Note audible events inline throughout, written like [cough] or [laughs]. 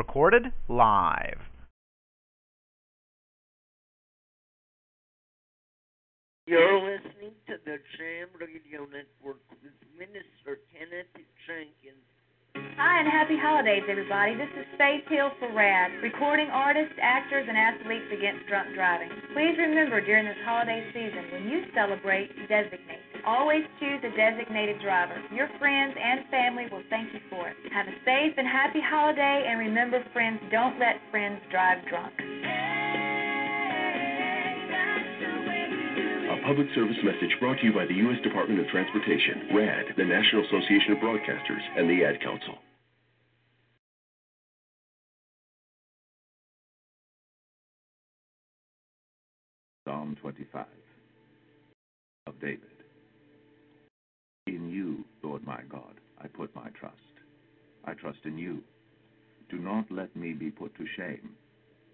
Recorded live. You're listening to the Jam Radio Network with Minister Kenneth Jenkins. Hi, and happy holidays, everybody. This is Faith Hill for RAD, recording artists, actors, and athletes against drunk driving. Please remember during this holiday season, when you celebrate, designate. Always choose a designated driver. Your friends and family will thank you for it. Have a safe and happy holiday, and remember, friends, don't let friends drive drunk. A public service message brought to you by the U.S. Department of Transportation, RAD, the National Association of Broadcasters, and the Ad Council. Psalm 25 of David. In you, Lord my God, I put my trust. I trust in you. Do not let me be put to shame,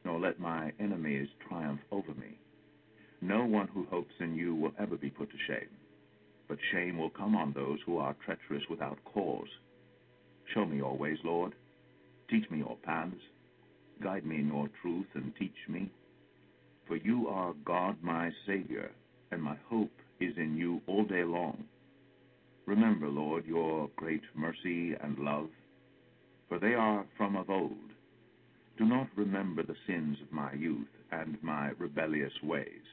nor let my enemies triumph over me. No one who hopes in you will ever be put to shame, but shame will come on those who are treacherous without cause. Show me your ways, Lord. Teach me your paths. Guide me in your truth and teach me. For you are God my Savior, and my hope is in you all day long. Remember, Lord, your great mercy and love, for they are from of old. Do not remember the sins of my youth and my rebellious ways.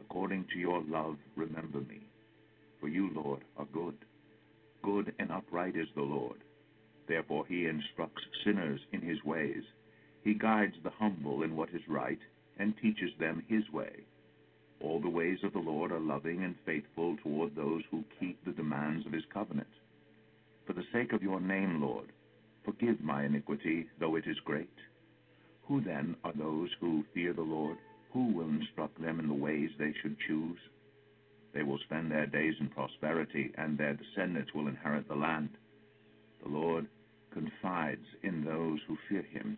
According to your love, remember me. For you, Lord, are good. Good and upright is the Lord. Therefore he instructs sinners in his ways. He guides the humble in what is right, and teaches them his way. All the ways of the Lord are loving and faithful toward those who keep the demands of his covenant. For the sake of your name, Lord, forgive my iniquity, though it is great. Who then are those who fear the Lord? Who will instruct them in the ways they should choose? They will spend their days in prosperity, and their descendants will inherit the land. The Lord confides in those who fear him.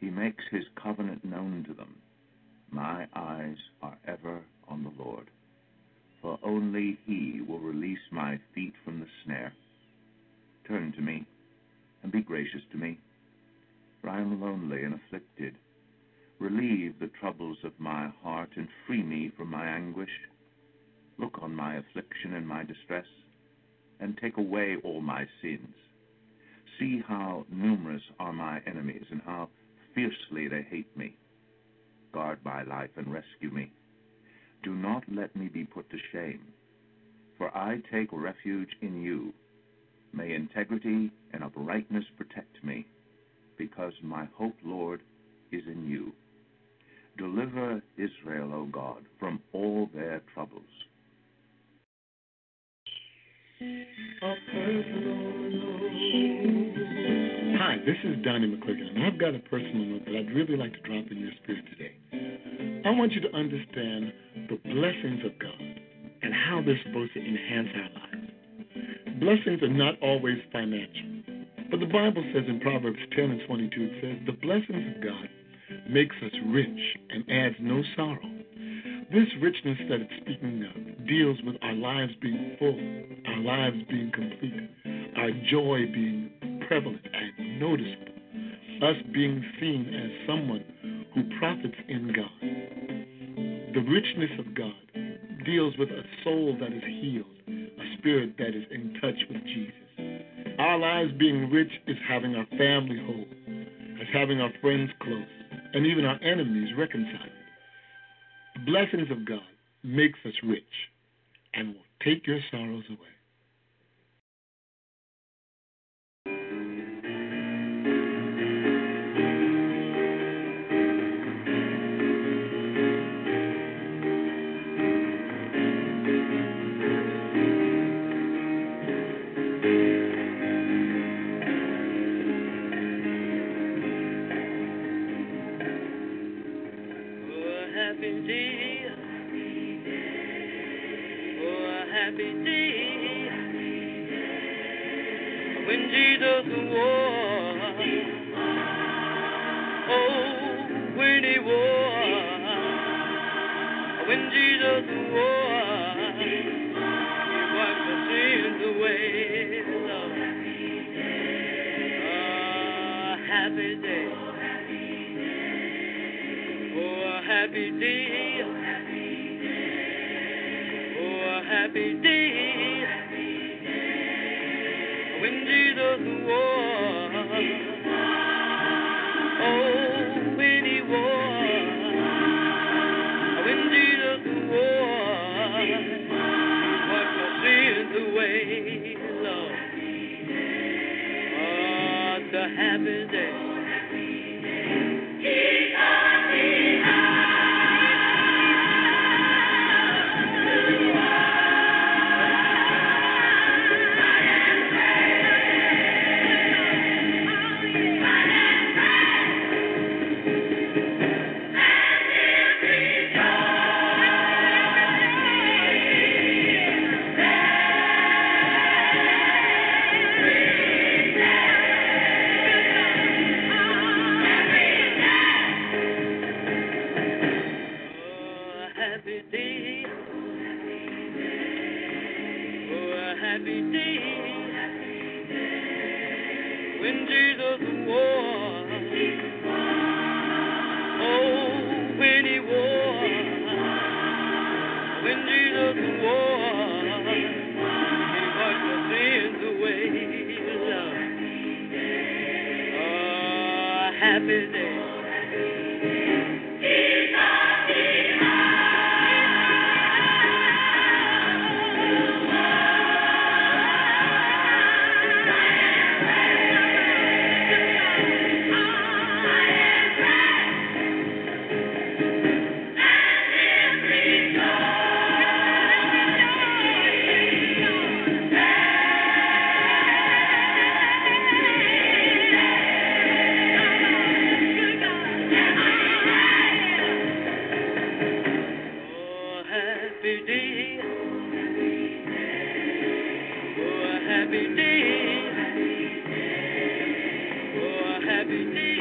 He makes his covenant known to them. My eyes are ever on the Lord, for only he will release my feet from the snare. Turn to me, and be gracious to me, for I am lonely and afflicted. Relieve the troubles of my heart, and free me from my anguish. Look on my affliction and my distress, and take away all my sins. See how numerous are my enemies, and how fiercely they hate me. Guard my life and rescue me. Do not let me be put to shame, for I take refuge in you. May integrity and uprightness protect me, because my hope, Lord, is in you. Deliver Israel, O God, from all their troubles. Hi, this is Donnie McClurkin, and I've got a personal note that I'd really like to drop in your spirit today. I want you to understand the blessings of God and how they're supposed to enhance our lives. Blessings are not always financial, but the Bible says in Proverbs 10 and 22, it says, The blessings of God makes us rich and adds no sorrow. This richness that it's speaking of deals with our lives being full, our lives being complete, our joy being prevalent noticeable, us being seen as someone who profits in God. The richness of God deals with a soul that is healed, a spirit that is in touch with Jesus. Our lives being rich is having our family whole, is having our friends close, and even our enemies reconciled. The blessings of God makes us rich and will take your sorrows away. Happy day.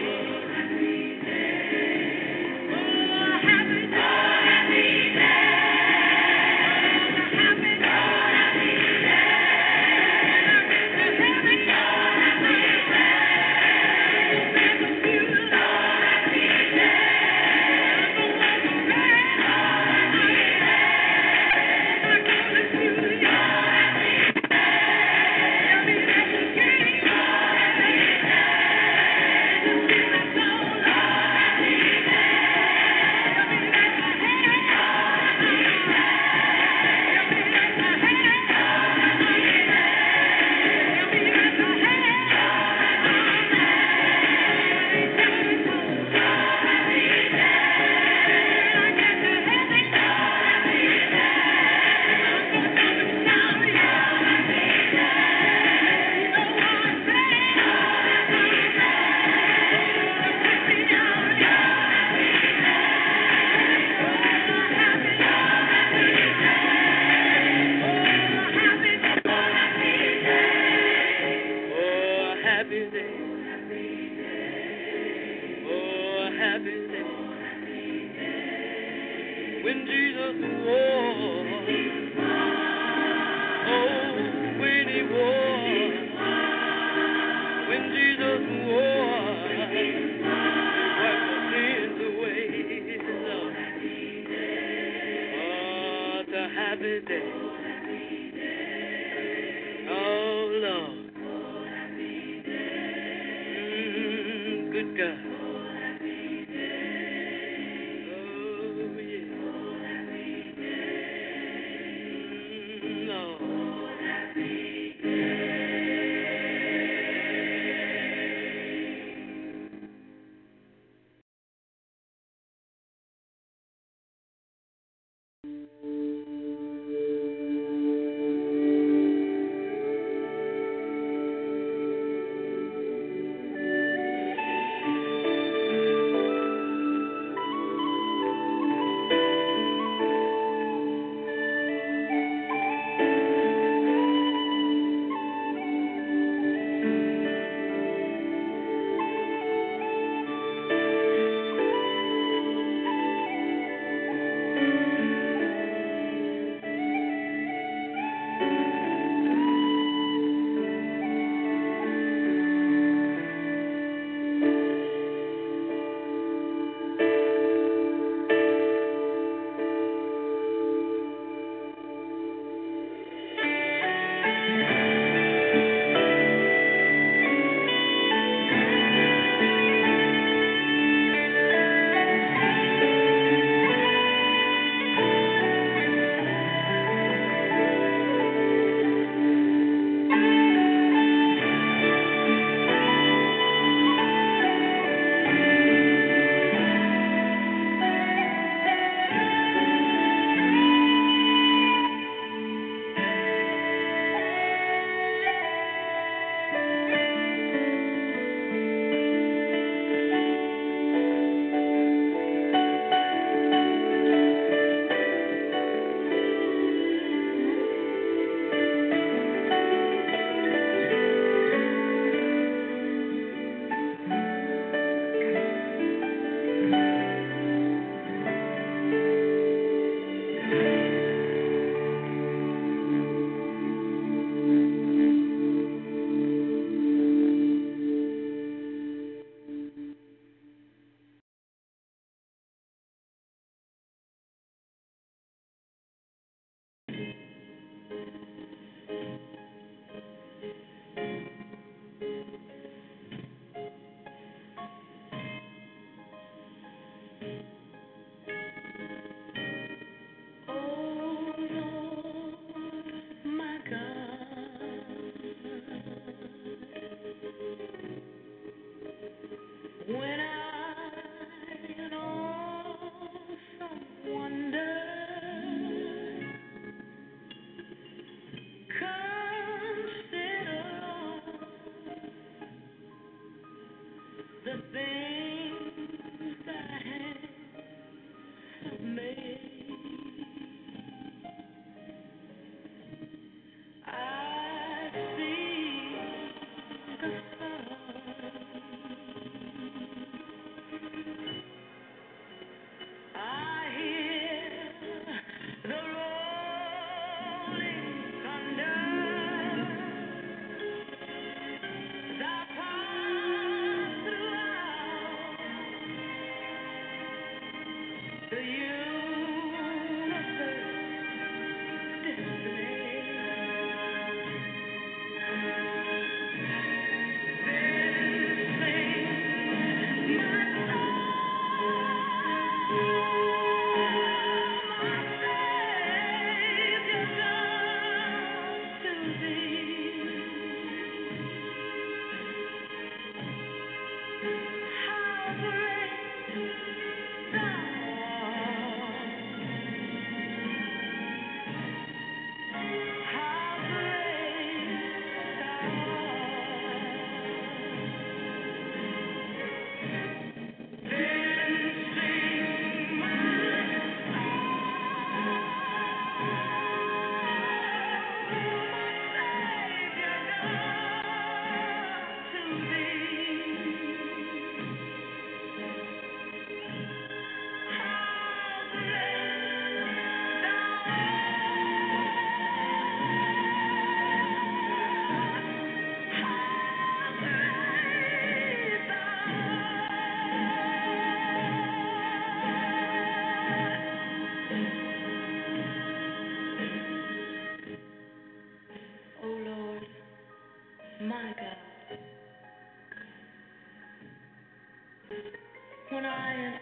When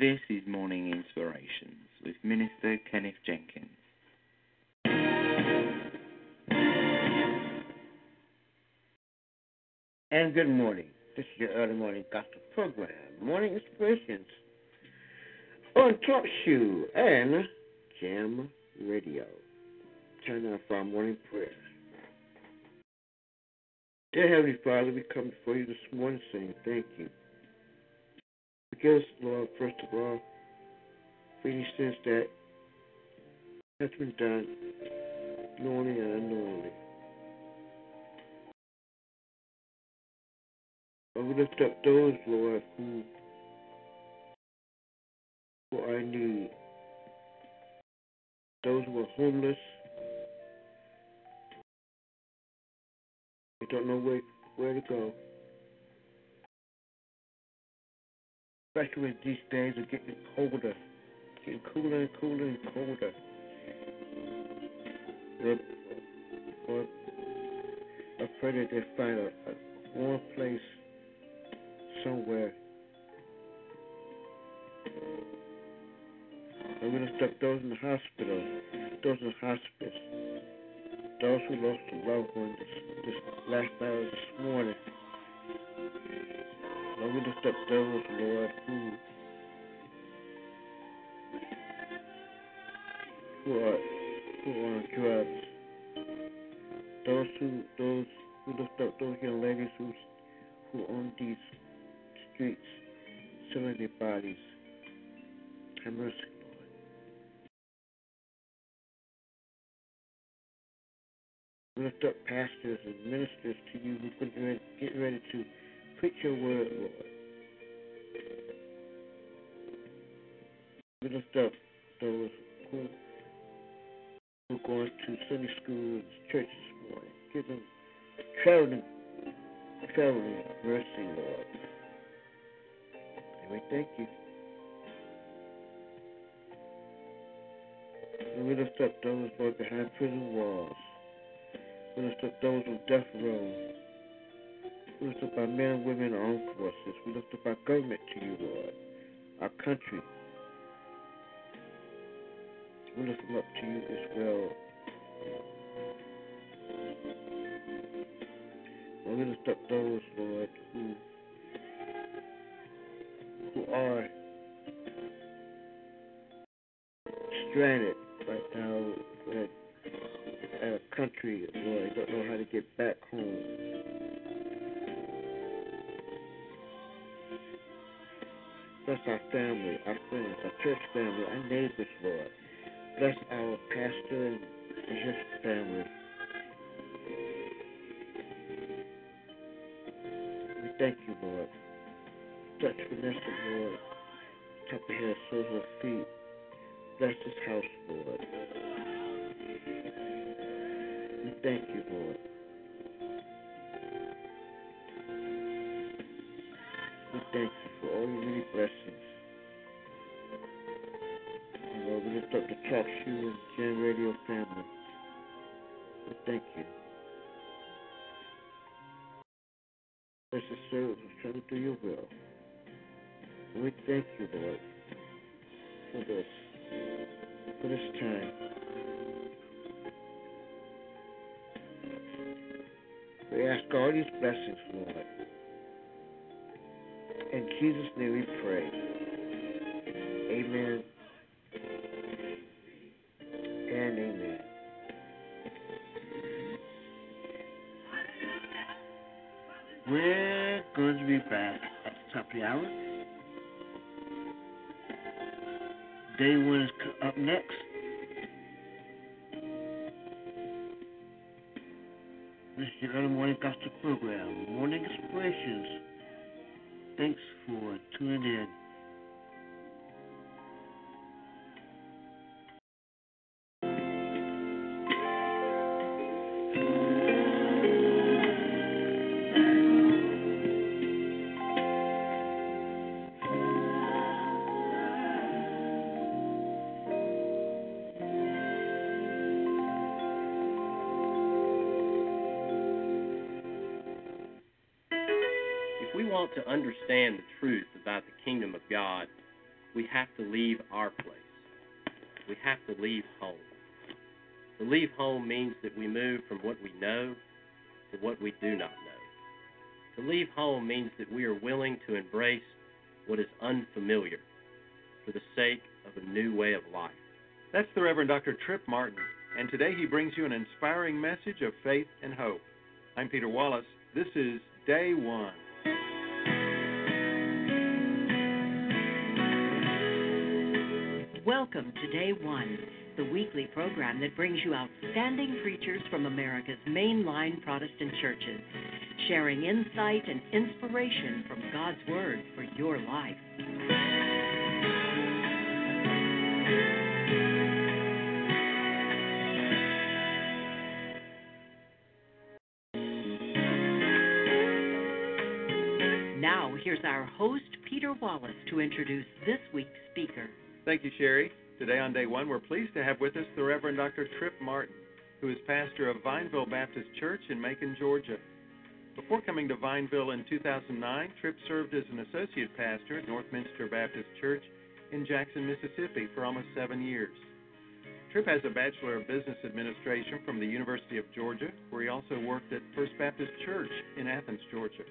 This is Morning Inspirations with Minister Kenneth Jenkins. And good morning. This is your early morning gospel program, Morning Inspirations, on Talk Shoe and Jam Radio. Turn on for our morning prayer. Dear Heavenly Father, we come before you this morning saying thank you forgive Lord, first of all, for any sins that has been done, knowingly and unknowingly. I would lift up those, Lord, who, who need, those who are homeless, They don't know where, where to go. Especially these days are getting colder. Getting cooler and cooler and colder. Lord, I pray that they find a, a warm place somewhere. And we lift up those in the hospital, those in hospice, those who lost a loved one this, this last hour this morning. Lift up those, Lord, who who are who are drugs. Those who those who up those young ladies who who on these streets selling their bodies. Have mercy, lift up pastors and ministers to you who ready, get ready to preach your word, Lord. Lift up those who who are going to Sunday school and church this morning. Give them traveling, traveling mercy, Lord. And we thank you. And we lift up those, Lord, behind prison walls. Lift up those on death row. We lift up our men and women in armed forces. We lift up our government to you, Lord. Our country. We lift them up to you as well. We lift up those, Lord, who who are stranded right now at, at a country, Lord, don't know how to get back home. Bless our family, our friends, our church family, our neighbors, Lord. Bless our pastor and his family. We thank you, Lord. Touch Vanessa, Lord. Top of her, soles her feet. Bless this house, Lord. We thank you, Lord. We thank you for all your many blessings. And Lord, we lift up the Talk Shoe and Jam Radio family. We thank you. Bless the servants who's trying to do your will. We thank you, Lord, for this, for this time. All these blessings, Lord. In Jesus' name we pray. Amen and amen. We're going to be back at the top of the hour. Day one is up next. Early morning gospel program, Morning Inspirations. Thanks for tuning in. Leave our place. We have to leave home. To leave home means that we move from what we know to what we do not know. To leave home means that we are willing to embrace what is unfamiliar for the sake of a new way of life. That's the Reverend Dr. Tripp Martin, and today he brings you an inspiring message of faith and hope. I'm Peter Wallace. This is Day One. Welcome to Day One, the weekly program that brings you outstanding preachers from America's mainline Protestant churches, sharing insight and inspiration from God's Word for your life. Now, here's our host, Peter Wallace, to introduce this week's speaker. Thank you, Sherry. Today on day one, we're pleased to have with us the Reverend Dr. Tripp Martin, who is pastor of Vineville Baptist Church in Macon, Georgia. Before coming to Vineville in 2009, Tripp served as an associate pastor at Northminster Baptist Church in Jackson, Mississippi for almost seven years. Tripp has a Bachelor of Business Administration from the University of Georgia, where he also worked at First Baptist Church in Athens, Georgia.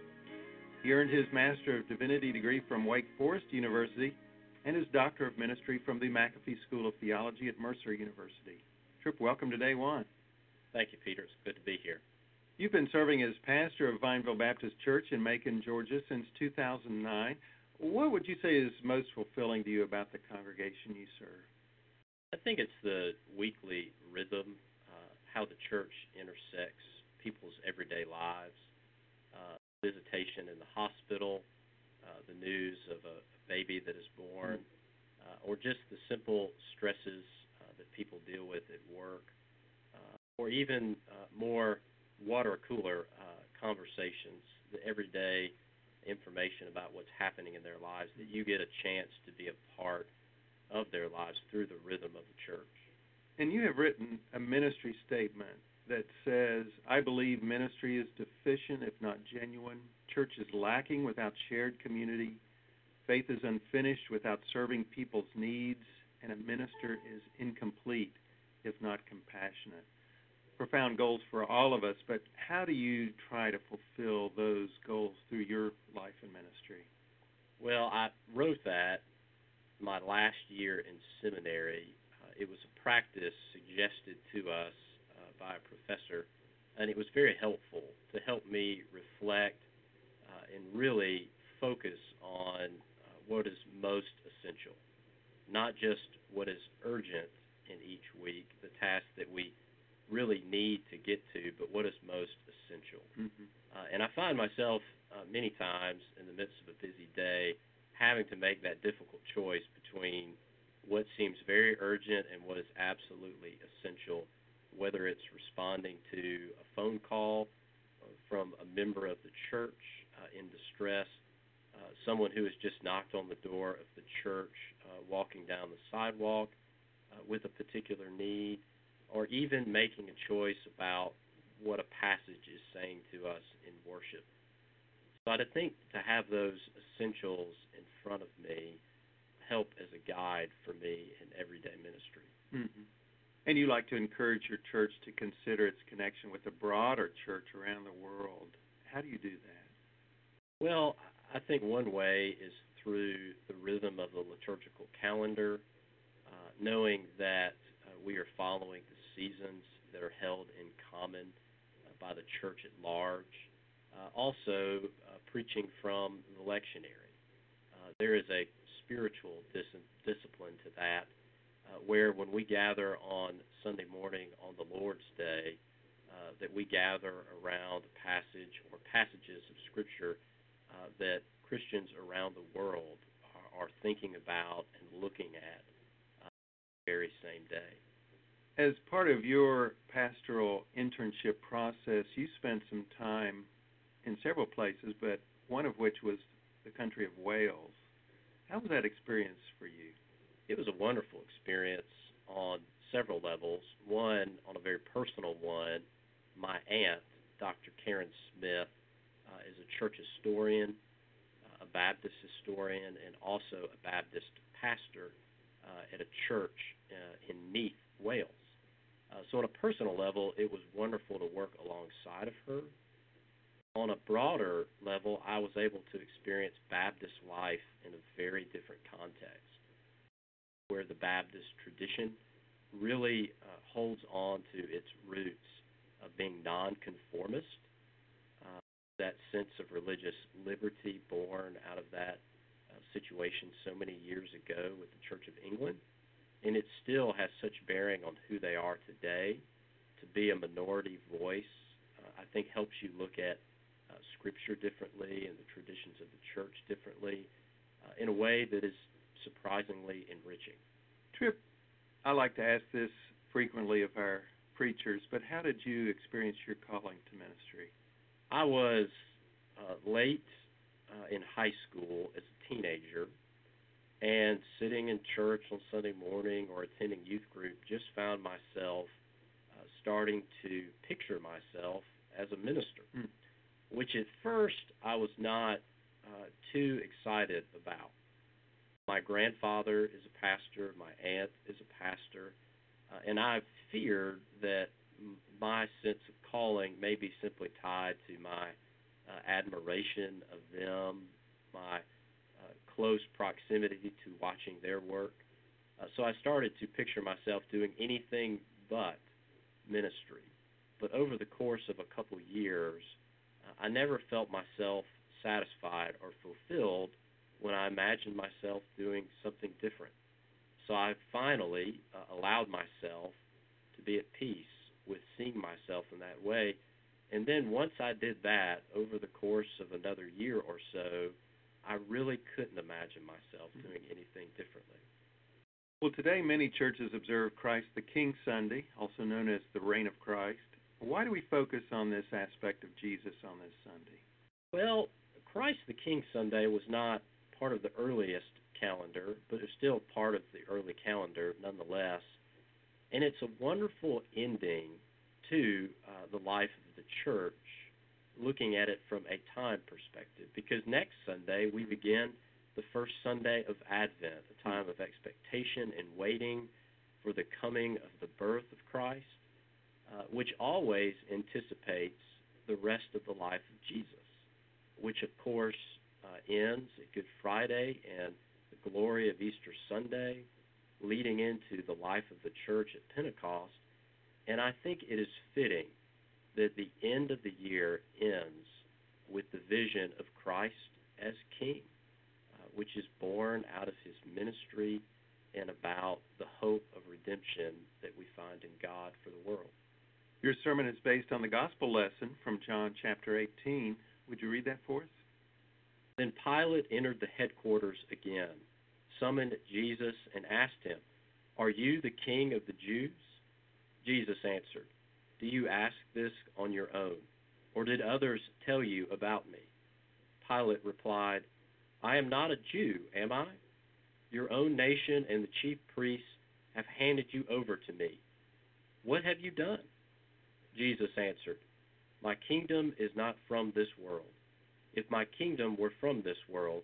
He earned his Master of Divinity degree from Wake Forest University and his Doctor of Ministry from the McAfee School of Theology at Mercer University. Tripp, welcome to day one. Thank you, Peter. It's good to be here. You've been serving as pastor of Vineville Baptist Church in Macon, Georgia since 2009. What would you say is most fulfilling to you about the congregation you serve? I think it's the weekly rhythm, uh, how the church intersects people's everyday lives, uh, visitation in the hospital, uh, the news of a baby that is born, uh, or just the simple stresses uh, that people deal with at work, uh, or even uh, more water cooler uh, conversations, the everyday information about what's happening in their lives that you get a chance to be a part of their lives through the rhythm of the church. And you have written a ministry statement that says, I believe ministry is deficient, if not genuine. Church is lacking without shared community. Faith is unfinished without serving people's needs. And a minister is incomplete if not compassionate. Profound goals for all of us, but how do you try to fulfill those goals through your life and ministry? Well, I wrote that my last year in seminary. Uh, it was a practice suggested to us uh, by a professor, and it was very helpful to help me reflect uh, and really focus on what is most essential, not just what is urgent in each week, the task that we really need to get to, but what is most essential. Mm-hmm. Uh, and I find myself uh, many times in the midst of a busy day having to make that difficult choice between what seems very urgent and what is absolutely essential, whether it's responding to a phone call from a member of the church uh, in distress, uh, someone who has just knocked on the door of the church, uh, walking down the sidewalk uh, with a particular need, or even making a choice about what a passage is saying to us in worship. So I think to have those essentials in front of me help as a guide for me in everyday ministry. Mm-hmm. And you like to encourage your church to consider its connection with the broader church around the world. How do you do that? Well, I think one way is through the rhythm of the liturgical calendar, uh, knowing that uh, we are following the seasons that are held in common uh, by the church at large. Uh, also, uh, preaching from the lectionary. Uh, there is a spiritual dis- discipline to that, where when we gather on Sunday morning on the Lord's Day, that we gather around a passage or passages of Scripture uh, that Christians around the world are, are thinking about and looking at uh, the very same day. As part of your pastoral internship process, you spent some time in several places, but one of which was the country of Wales. How was that experience for you? It was a wonderful experience on several levels. One, on a very personal one, my aunt, Dr. Karen Smith, uh, is a church historian, uh, a Baptist historian, and also a Baptist pastor uh, at a church uh, in Neath, Wales. Uh, so, on a personal level, it was wonderful to work alongside of her. On a broader level, I was able to experience Baptist life in a very different context, where the Baptist tradition really uh, holds on to its roots of being nonconformist, that sense of religious liberty born out of that uh, situation so many years ago with the Church of England. And it still has such bearing on who they are today. To be a minority voice, uh, I think, helps you look at uh, Scripture differently and the traditions of the church differently uh, in a way that is surprisingly enriching. Tripp, I like to ask this frequently of our preachers, but how did you experience your calling to ministry? I was uh, late uh, in high school as a teenager, and sitting in church on Sunday morning or attending youth group, just found myself uh, starting to picture myself as a minister, Hmm. which at first I was not uh, too excited about. My grandfather is a pastor, my aunt is a pastor, uh, and I feared that my sense of calling may be simply tied to my uh, admiration of them, my uh, close proximity to watching their work. Uh, so I started to picture myself doing anything but ministry. But over the course of a couple years, uh, I never felt myself satisfied or fulfilled when I imagined myself doing something different. So I finally uh, allowed myself to be at peace with seeing myself in that way. And then once I did that, over the course of another year or so, I really couldn't imagine myself mm-hmm. doing anything differently. Well, today many churches observe Christ the King Sunday, also known as the Reign of Christ. Why do we focus on this aspect of Jesus on this Sunday? Well, Christ the King Sunday was not part of the earliest calendar, but it's still part of the early calendar nonetheless. And it's a wonderful ending to uh, the life of the church, looking at it from a time perspective. Because next Sunday we begin the first Sunday of Advent, a time of expectation and waiting for the coming of the birth of Christ, uh, which always anticipates the rest of the life of Jesus, which of course uh, ends at Good Friday and the glory of Easter Sunday, leading into the life of the church at Pentecost. And I think it is fitting that the end of the year ends with the vision of Christ as King, uh, which is born out of his ministry and about the hope of redemption that we find in God for the world. Your sermon is based on the gospel lesson from John chapter 18. Would you read that for us? Then Pilate entered the headquarters again, summoned Jesus, and asked him, Are you the king of the Jews? Jesus answered, Do you ask this on your own, or did others tell you about me? Pilate replied, I am not a Jew, am I? Your own nation and the chief priests have handed you over to me. What have you done? Jesus answered, My kingdom is not from this world. If my kingdom were from this world,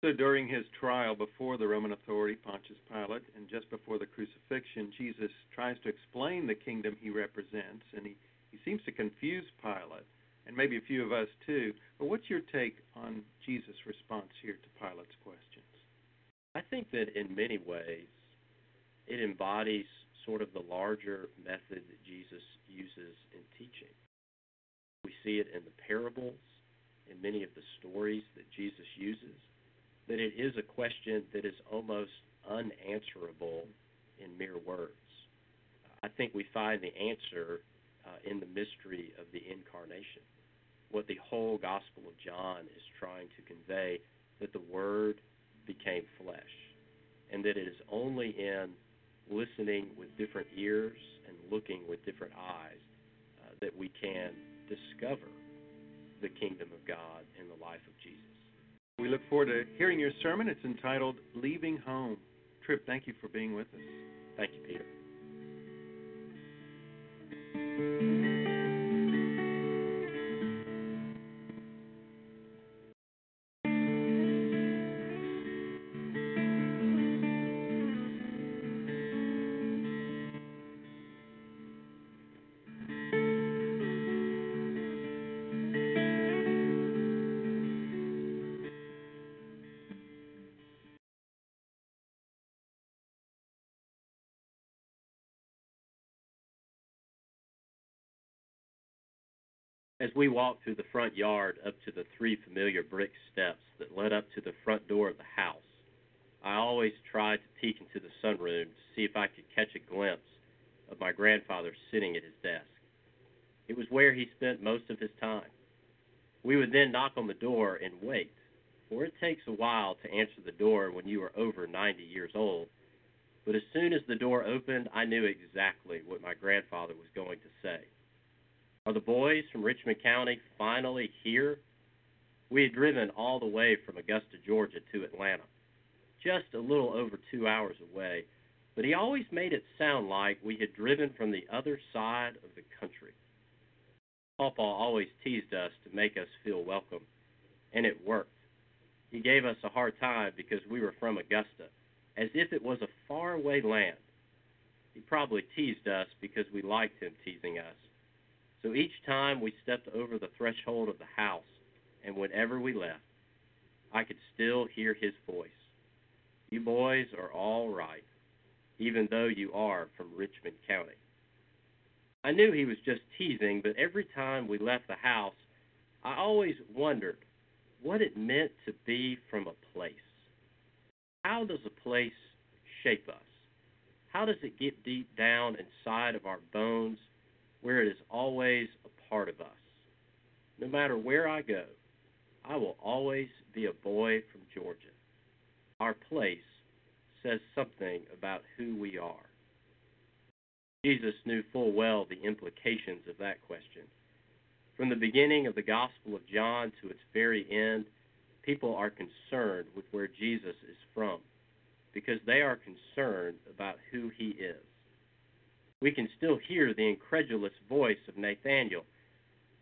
So during his trial before the Roman authority, Pontius Pilate, and just before the crucifixion, Jesus tries to explain the kingdom he represents, and he, he seems to confuse Pilate, and maybe a few of us too. But what's your take on Jesus' response here to Pilate's questions? I think that in many ways it embodies sort of the larger method that Jesus uses in teaching. We see it in the parables, in many of the stories that Jesus uses, that it is a question that is almost unanswerable in mere words. I think we find the answer uh, in the mystery of the incarnation. What the whole Gospel of John is trying to convey that the Word became flesh, and that it is only in listening with different ears and looking with different eyes uh, that we can discover the kingdom of God in the life of Jesus. We look forward to hearing your sermon. It's entitled Leaving Home. Tripp, thank you for being with us. Thank you, Peter. We walked through the front yard up to the three familiar brick steps that led up to the front door of the house, I always tried to peek into the sunroom to see if I could catch a glimpse of my grandfather sitting at his desk. It was where he spent most of his time. We would then knock on the door and wait, for it takes a while to answer the door when you are over 90 years old. But as soon as the door opened, I knew exactly what my grandfather was going to say. Are the boys from Richmond County finally here? We had driven all the way from Augusta, Georgia to Atlanta, just a little over two hours away, but he always made it sound like we had driven from the other side of the country. Papa always teased us to make us feel welcome, and it worked. He gave us a hard time because we were from Augusta, as if it was a faraway land. He probably teased us because we liked him teasing us. So each time we stepped over the threshold of the house, and whenever we left, I could still hear his voice. You boys are all right, even though you are from Richmond County. I knew he was just teasing, but every time we left the house, I always wondered what it meant to be from a place. How does a place shape us? How does it get deep down inside of our bones where it is always a part of us? No matter where I go, I will always be a boy from Georgia. Our place says something about who we are. Jesus knew full well the implications of that question. From the beginning of the Gospel of John to its very end, people are concerned with where Jesus is from because they are concerned about who he is. We can still hear the incredulous voice of Nathanael.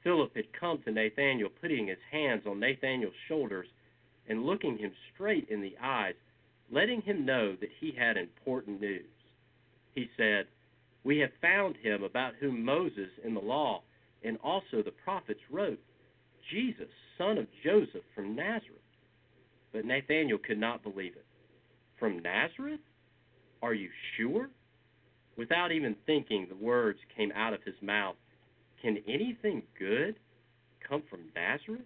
Philip had come to Nathanael, putting his hands on Nathanael's shoulders and looking him straight in the eyes, letting him know that he had important news. He said, We have found him about whom Moses in the law and also the prophets wrote, Jesus, son of Joseph from Nazareth. But Nathanael could not believe it. From Nazareth? Are you sure? Without even thinking, the words came out of his mouth Can anything good come from Nazareth?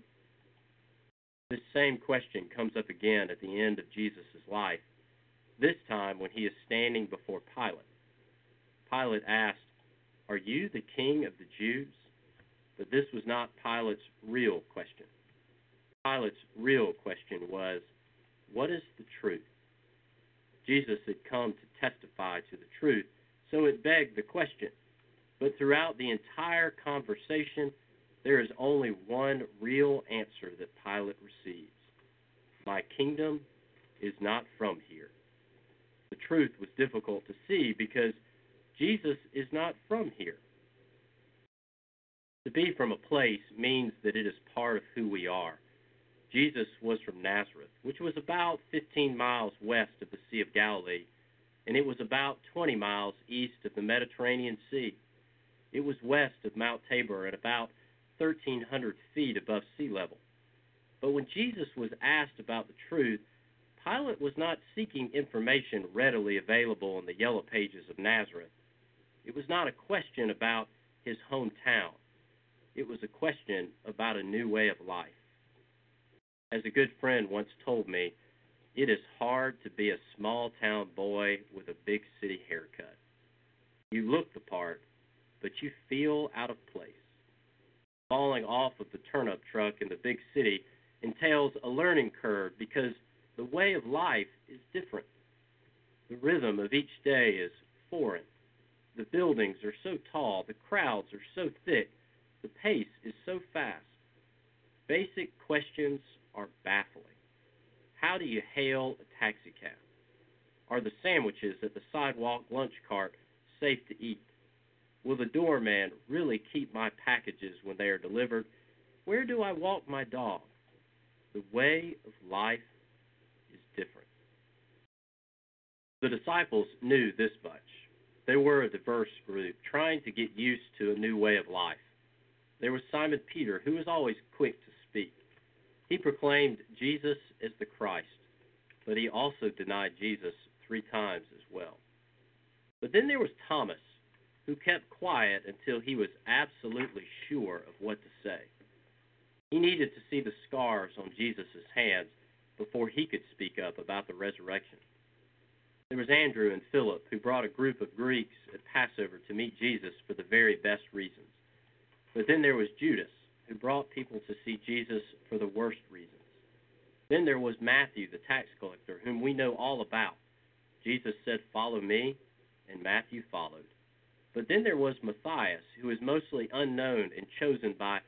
This same question comes up again at the end of Jesus' life, this time when he is standing before Pilate. Pilate asked, Are you the king of the Jews? But this was not Pilate's real question. Pilate's real question was, What is the truth? Jesus had come to testify to the truth, so it begged the question. But throughout the entire conversation, there is only one real answer that Pilate receives My kingdom is not from here. The truth was difficult to see because Jesus is not from here. To be from a place means that it is part of who we are. Jesus was from Nazareth, which was about 15 miles west of the Sea of Galilee, and it was about 20 miles east of the Mediterranean Sea. It was west of Mount Tabor at about 1,300 feet above sea level. But when Jesus was asked about the truth, Pilate was not seeking information readily available in the yellow pages of Nazareth. It was not a question about his hometown. It was a question about a new way of life. As a good friend once told me, it is hard to be a small town boy with a big city haircut. You look the part, but you feel out of place. Falling off of the turnip truck in the big city entails a learning curve because the way of life is different. The rhythm of each day is foreign. The buildings are so tall, the crowds are so thick, the pace is so fast. Basic questions are baffling. How do you hail a taxicab? Are the sandwiches at the sidewalk lunch cart safe to eat? Will the doorman really keep my packages when they are delivered? Where do I walk my dog? The way of life is different. The disciples knew this much. They were a diverse group, trying to get used to a new way of life. There was Simon Peter, who was always quick to. He proclaimed Jesus as the Christ, but he also denied Jesus three times as well. But then there was Thomas, who kept quiet until he was absolutely sure of what to say. He needed to see the scars on Jesus' hands before he could speak up about the resurrection. There was Andrew and Philip, who brought a group of Greeks at Passover to meet Jesus for the very best reasons. But then there was Judas, who brought people to see Jesus for the worst reasons. Then there was Matthew, the tax collector, whom we know all about. Jesus said, Follow me, and Matthew followed. But then there was Matthias, who is mostly unknown and chosen by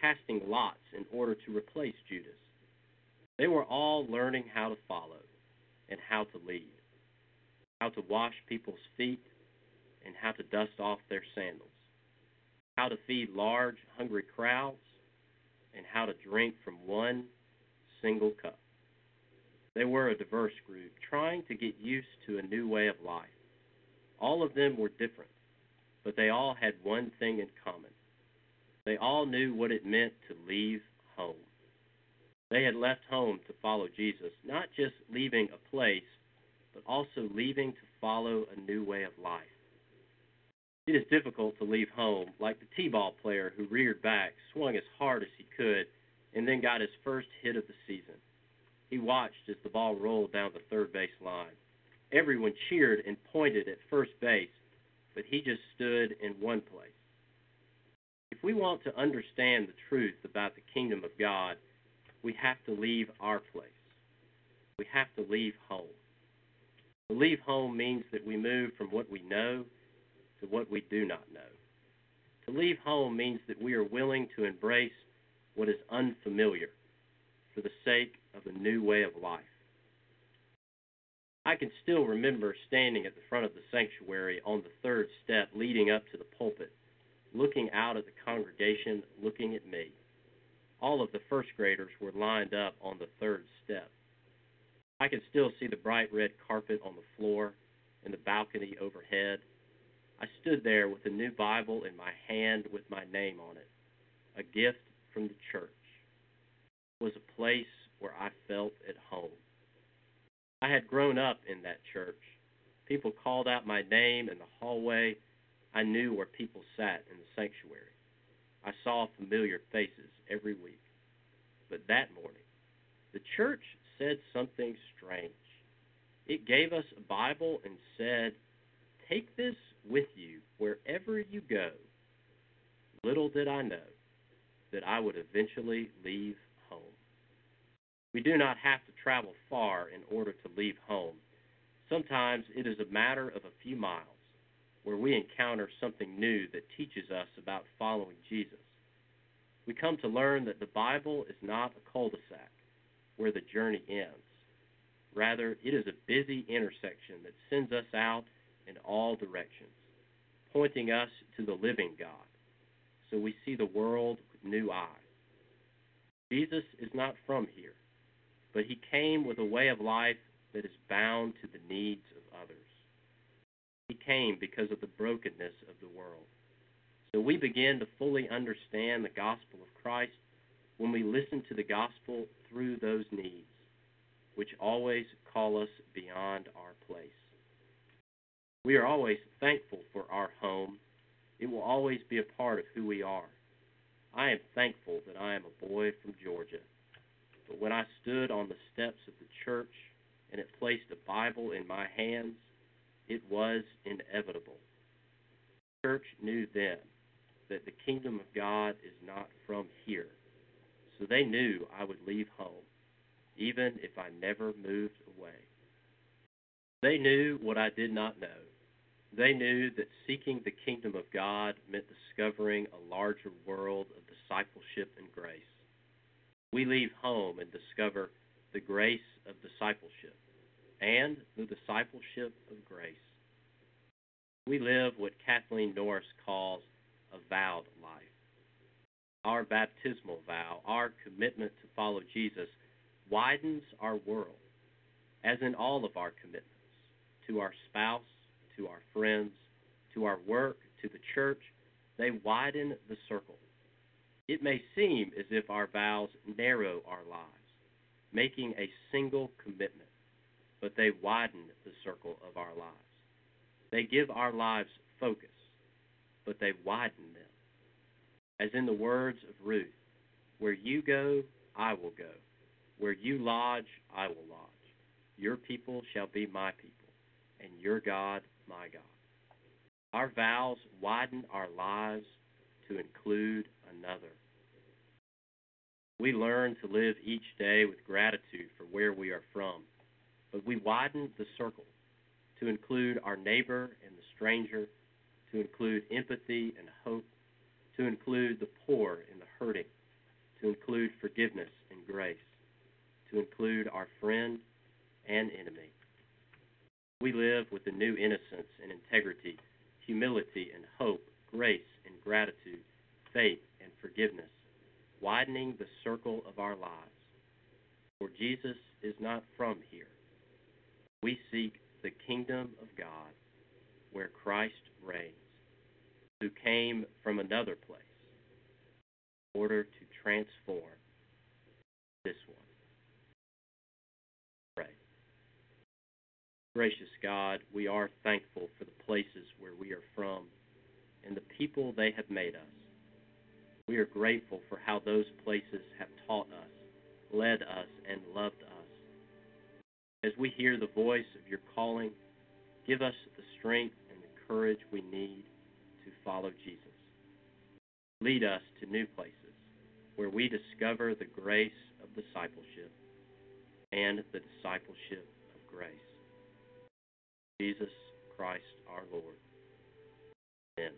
casting lots in order to replace Judas. They were all learning how to follow and how to lead, how to wash people's feet and how to dust off their sandals, how to feed large, hungry crowds, and how to drink from one single cup. They were a diverse group, trying to get used to a new way of life. All of them were different, but they all had one thing in common. They all knew what it meant to leave home. They had left home to follow Jesus, not just leaving a place, but also leaving to follow a new way of life. It is difficult to leave home, like the T ball player who reared back, swung as hard as he could, and then got his first hit of the season. He watched as the ball rolled down the third base line. Everyone cheered and pointed at first base, but he just stood in one place. If we want to understand the truth about the kingdom of God, we have to leave our place. We have to leave home. To leave home means that we move from what we know to what we do not know. To leave home means that we are willing to embrace what is unfamiliar for the sake of a new way of life. I can still remember standing at the front of the sanctuary on the third step leading up to the pulpit, looking out at the congregation, looking at me. All of the first graders were lined up on the third step. I can still see the bright red carpet on the floor and the balcony overhead. I stood there with a new Bible in my hand with my name on it, a gift from the church. It was a place where I felt at home. I had grown up in that church. People called out my name in the hallway. I knew where people sat in the sanctuary. I saw familiar faces every week. But that morning, the church said something strange. It gave us a Bible and said, Take this with you wherever you go. Little did I know that I would eventually leave home. We do not have to travel far in order to leave home. Sometimes it is a matter of a few miles where we encounter something new that teaches us about following Jesus. We come to learn that the Bible is not a cul de sac where the journey ends. Rather, it is a busy intersection that sends us out in all directions, pointing us to the living God, so we see the world with new eyes. Jesus is not from here, but he came with a way of life that is bound to the needs of others. He came because of the brokenness of the world. So we begin to fully understand the gospel of Christ when we listen to the gospel through those needs, which always call us beyond our place. We are always thankful for our home. It will always be a part of who we are. I am thankful that I am a boy from Georgia. But when I stood on the steps of the church and it placed a Bible in my hands, it was inevitable. The church knew then that the kingdom of God is not from here. So they knew I would leave home, even if I never moved away. They knew what I did not know. They knew that seeking the kingdom of God meant discovering a larger world of discipleship and grace. We leave home and discover the grace of discipleship and the discipleship of grace. We live what Kathleen Norris calls a vowed life. Our baptismal vow, our commitment to follow Jesus, widens our world, as in all of our commitments to our spouse, to our friends, to our work, to the church. They widen the circle. It may seem as if our vows narrow our lives, making a single commitment, but they widen the circle of our lives. They give our lives focus but they widen them. As in the words of Ruth, where you go, I will go. Where you lodge, I will lodge. Your people shall be my people, and your God my God. Our vows widen our lives to include another. We learn to live each day with gratitude for where we are from, but we widen the circle to include our neighbor and the stranger, to include empathy and hope, to include the poor and the hurting, to include forgiveness and grace, to include our friend and enemy. We live with a new innocence and integrity, humility and hope, grace and gratitude, faith and forgiveness, widening the circle of our lives. For Jesus is not from here. We seek the kingdom of God where Christ reigns, who came from another place in order to transform this one. Pray. Gracious God, we are thankful for the places where we are from and the people they have made us. We are grateful for how those places have taught us, led us, and loved us. As we hear the voice of your calling, give us the strength and the courage we need to follow Jesus. Lead us to new places where we discover the grace of discipleship and the discipleship of grace. Jesus Christ our Lord. Amen.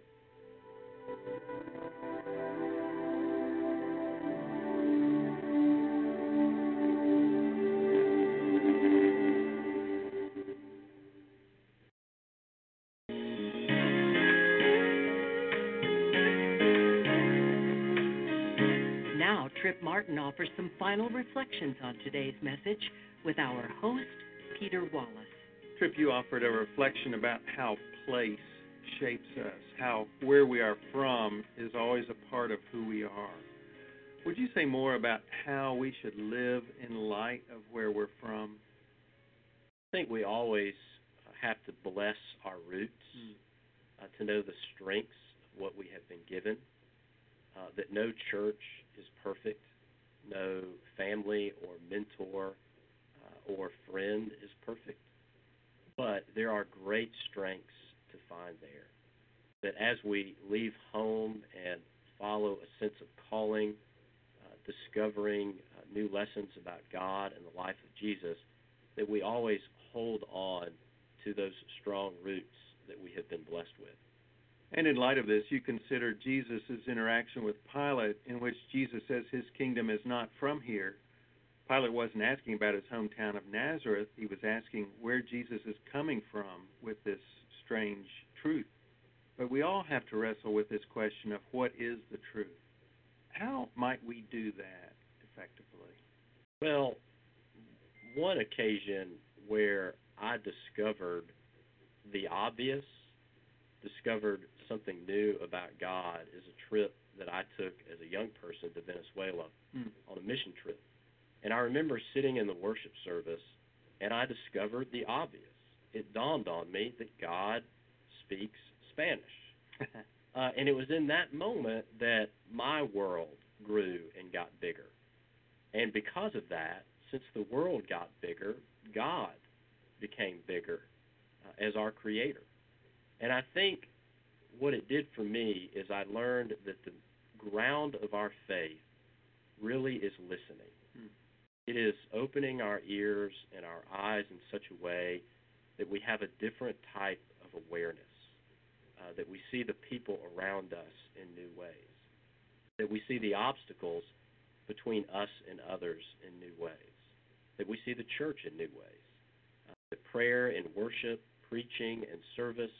Now, Tripp Martin offers some final reflections on today's message with our host, Peter Wallace. Tripp, you offered a reflection about how place shapes us, how where we are from is always a part of who we are. Would you say more about how we should live in light of where we're from? I think we always have to bless our roots, uh, to know the strengths of what we have been given, uh, that no church is perfect, no family or mentor uh, or friend is perfect, but there are great strengths to find there. That as we leave home and follow a sense of calling, uh, discovering uh, new lessons about God and the life of Jesus, that we always hold on to those strong roots that we have been blessed with. And in light of this, you consider Jesus' interaction with Pilate, in which Jesus says his kingdom is not from here. Pilate wasn't asking about his hometown of Nazareth, he was asking where Jesus is coming from with this strange truth. But we all have to wrestle with this question of what is the truth? How might we do that effectively? Well, one occasion where I discovered the obvious, discovered something new about God, is a trip that I took as a young person to Venezuela Hmm. on a mission trip. And I remember sitting in the worship service and I discovered the obvious. It dawned on me that God speaks Spanish. [laughs] Uh, and it was in that moment that my world grew and got bigger. And because of that, since the world got bigger, God became bigger uh, as our creator. And I think what it did for me is I learned that the ground of our faith really is listening. It is opening our ears and our eyes in such a way that we have a different type of awareness, uh, that we see the people around us in new ways, that we see the obstacles between us and others in new ways, that we see the church in new ways, uh, that prayer and worship, preaching and service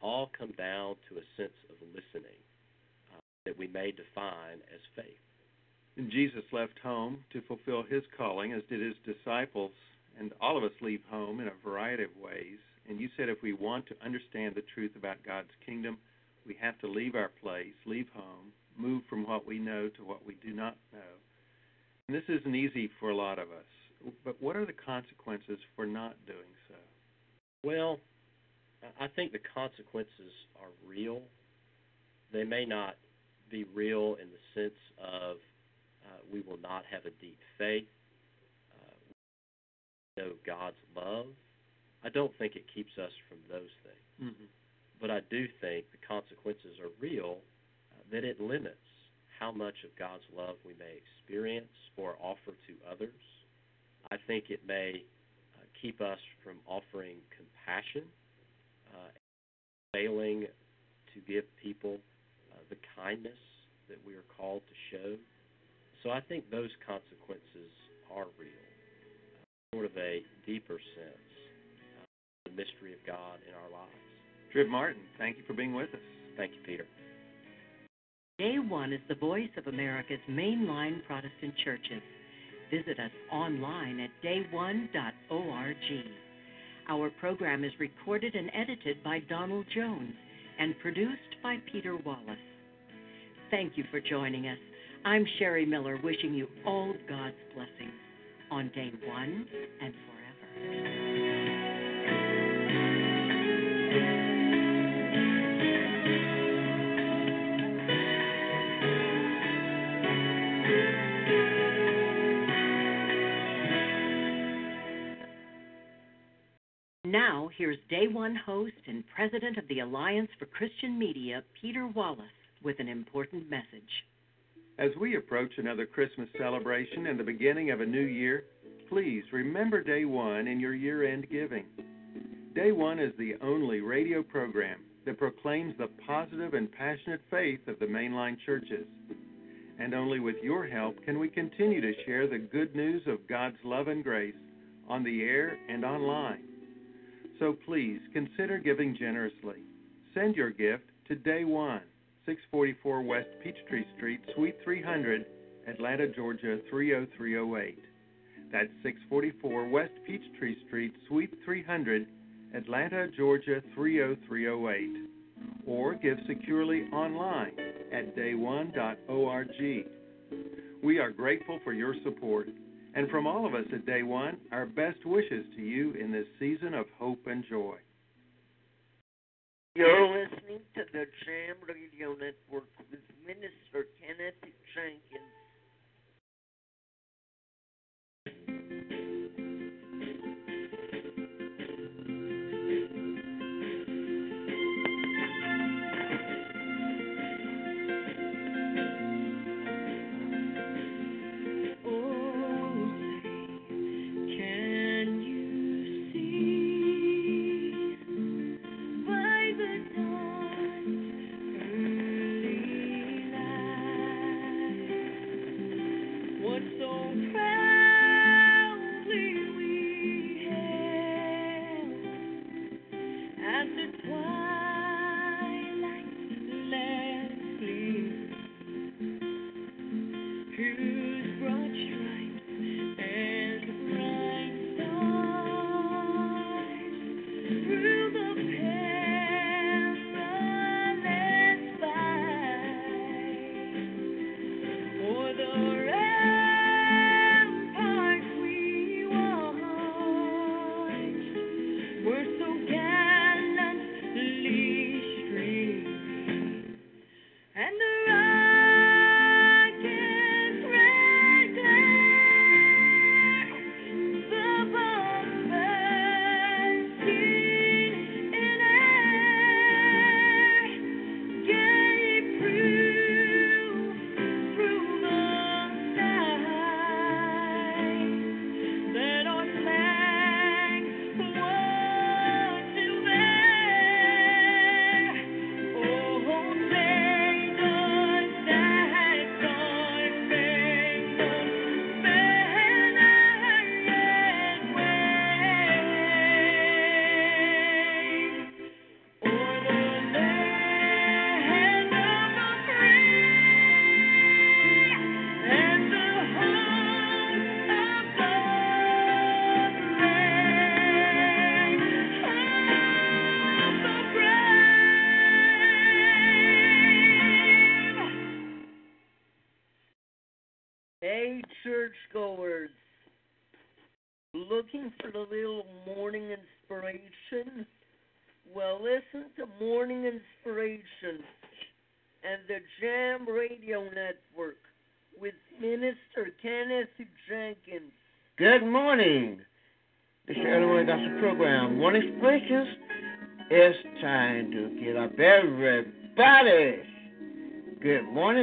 all come down to a sense of listening uh, that we may define as faith. And Jesus left home to fulfill his calling, as did his disciples, and all of us leave home in a variety of ways. And you said if we want to understand the truth about God's kingdom, we have to leave our place, leave home, move from what we know to what we do not know. And this isn't easy for a lot of us. But what are the consequences for not doing so? Well, I- think the consequences are real, they may not be real in the sense of we will not have a deep faith, uh, know God's love. I don't think it keeps us from those things. Mm-hmm. But I do think the consequences are real, uh, that it limits how much of God's love we may experience or offer to others. I think it may uh, keep us from offering compassion, uh, failing to give people uh, the kindness that we are called to show. So I think those consequences are real, uh, sort of a deeper sense, uh, the mystery of God in our lives. Tripp Martin, thank you for being with us. Thank you, Peter. Day One is the voice of America's mainline Protestant churches. Visit us online at dayone.org. Our program is recorded and edited by Donald Jones and produced by Peter Wallace. Thank you for joining us. I'm Sherry Miller, wishing you all God's blessings on day one and forever. Now, here's Day One host and president of the Alliance for Christian Media, Peter Wallace, with an important message. As we approach another Christmas celebration and the beginning of a new year, please remember Day One in your year end giving. Day One is the only radio program that proclaims the positive and passionate faith of the mainline churches. And only with your help can we continue to share the good news of God's love and grace on the air and online. So please consider giving generously. Send your gift to Day One, 644 West Peachtree Street, Suite 300, Atlanta, Georgia 30308. That's 644 West Peachtree Street, Suite 300, Atlanta, Georgia 30308. Or give securely online at dayone.org. We are grateful for your support. And from all of us at Day One, our best wishes to you in this season of hope and joy. You're listening to the Jam Radio Network with Minister Kenneth Jenkins.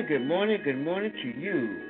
Good morning, good morning, to you.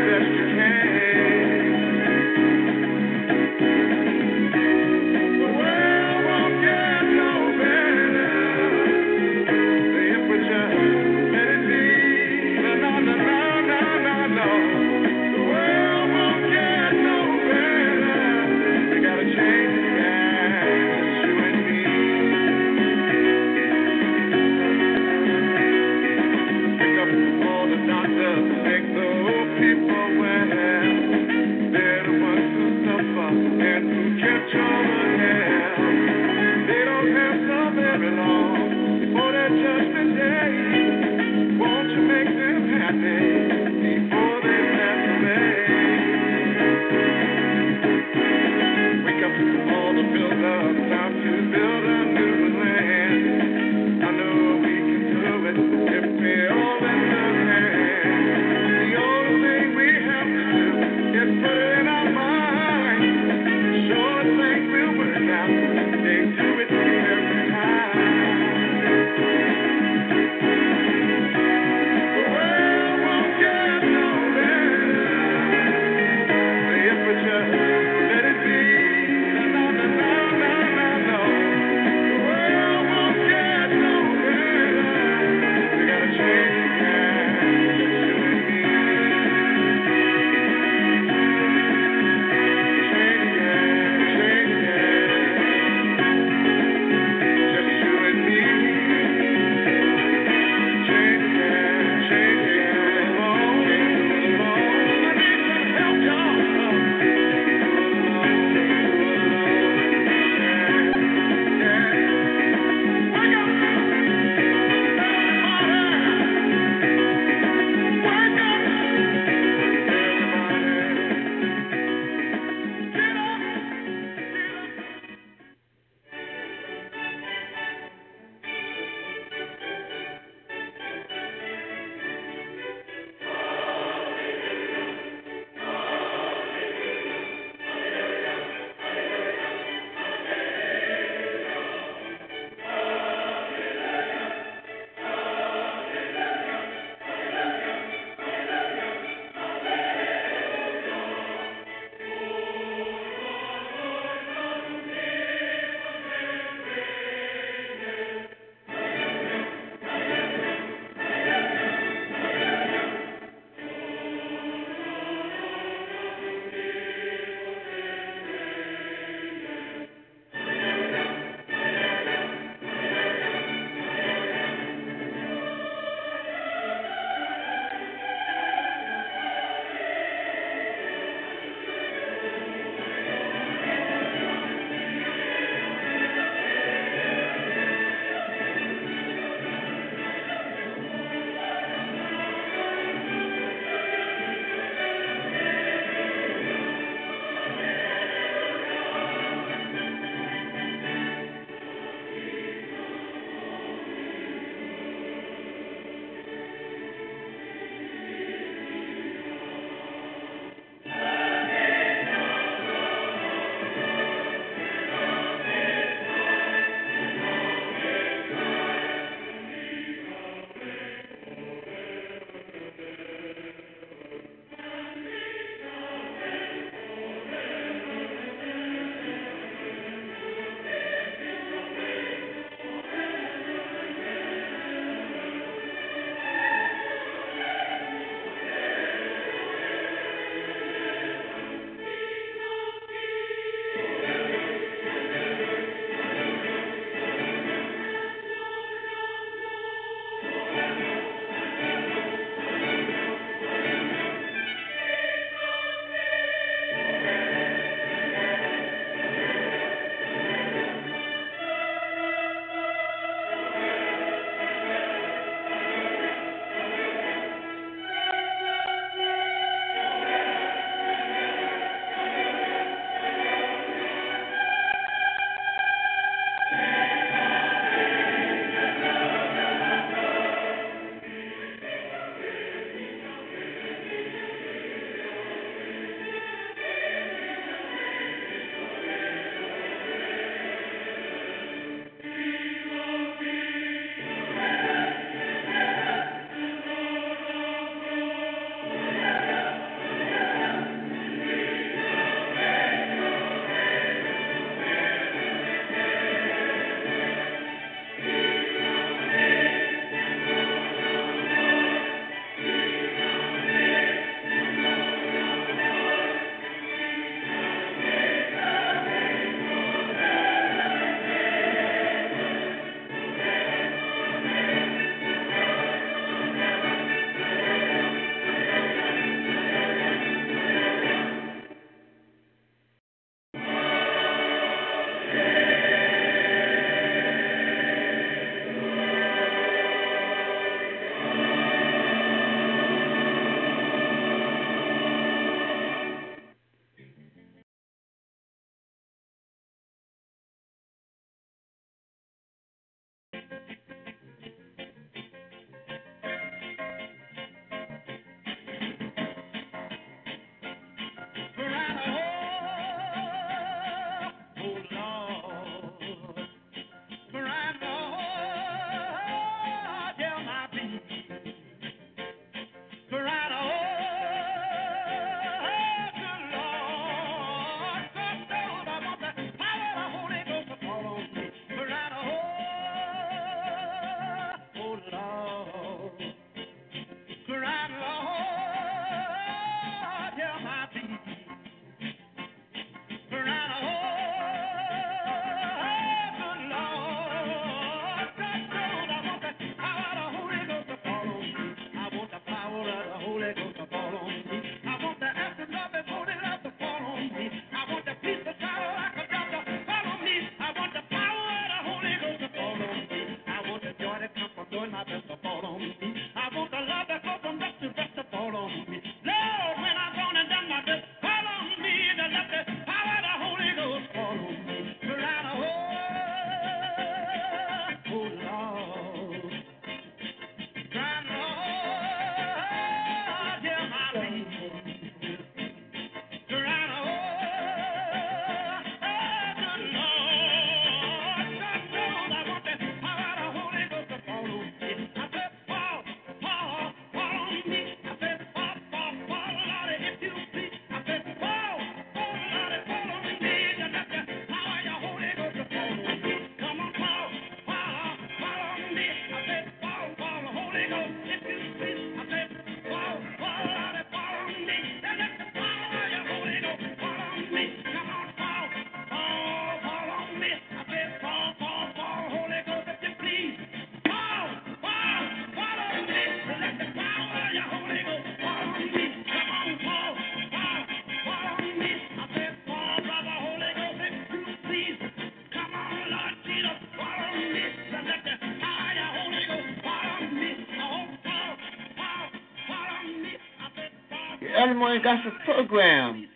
Morning Gospel Program.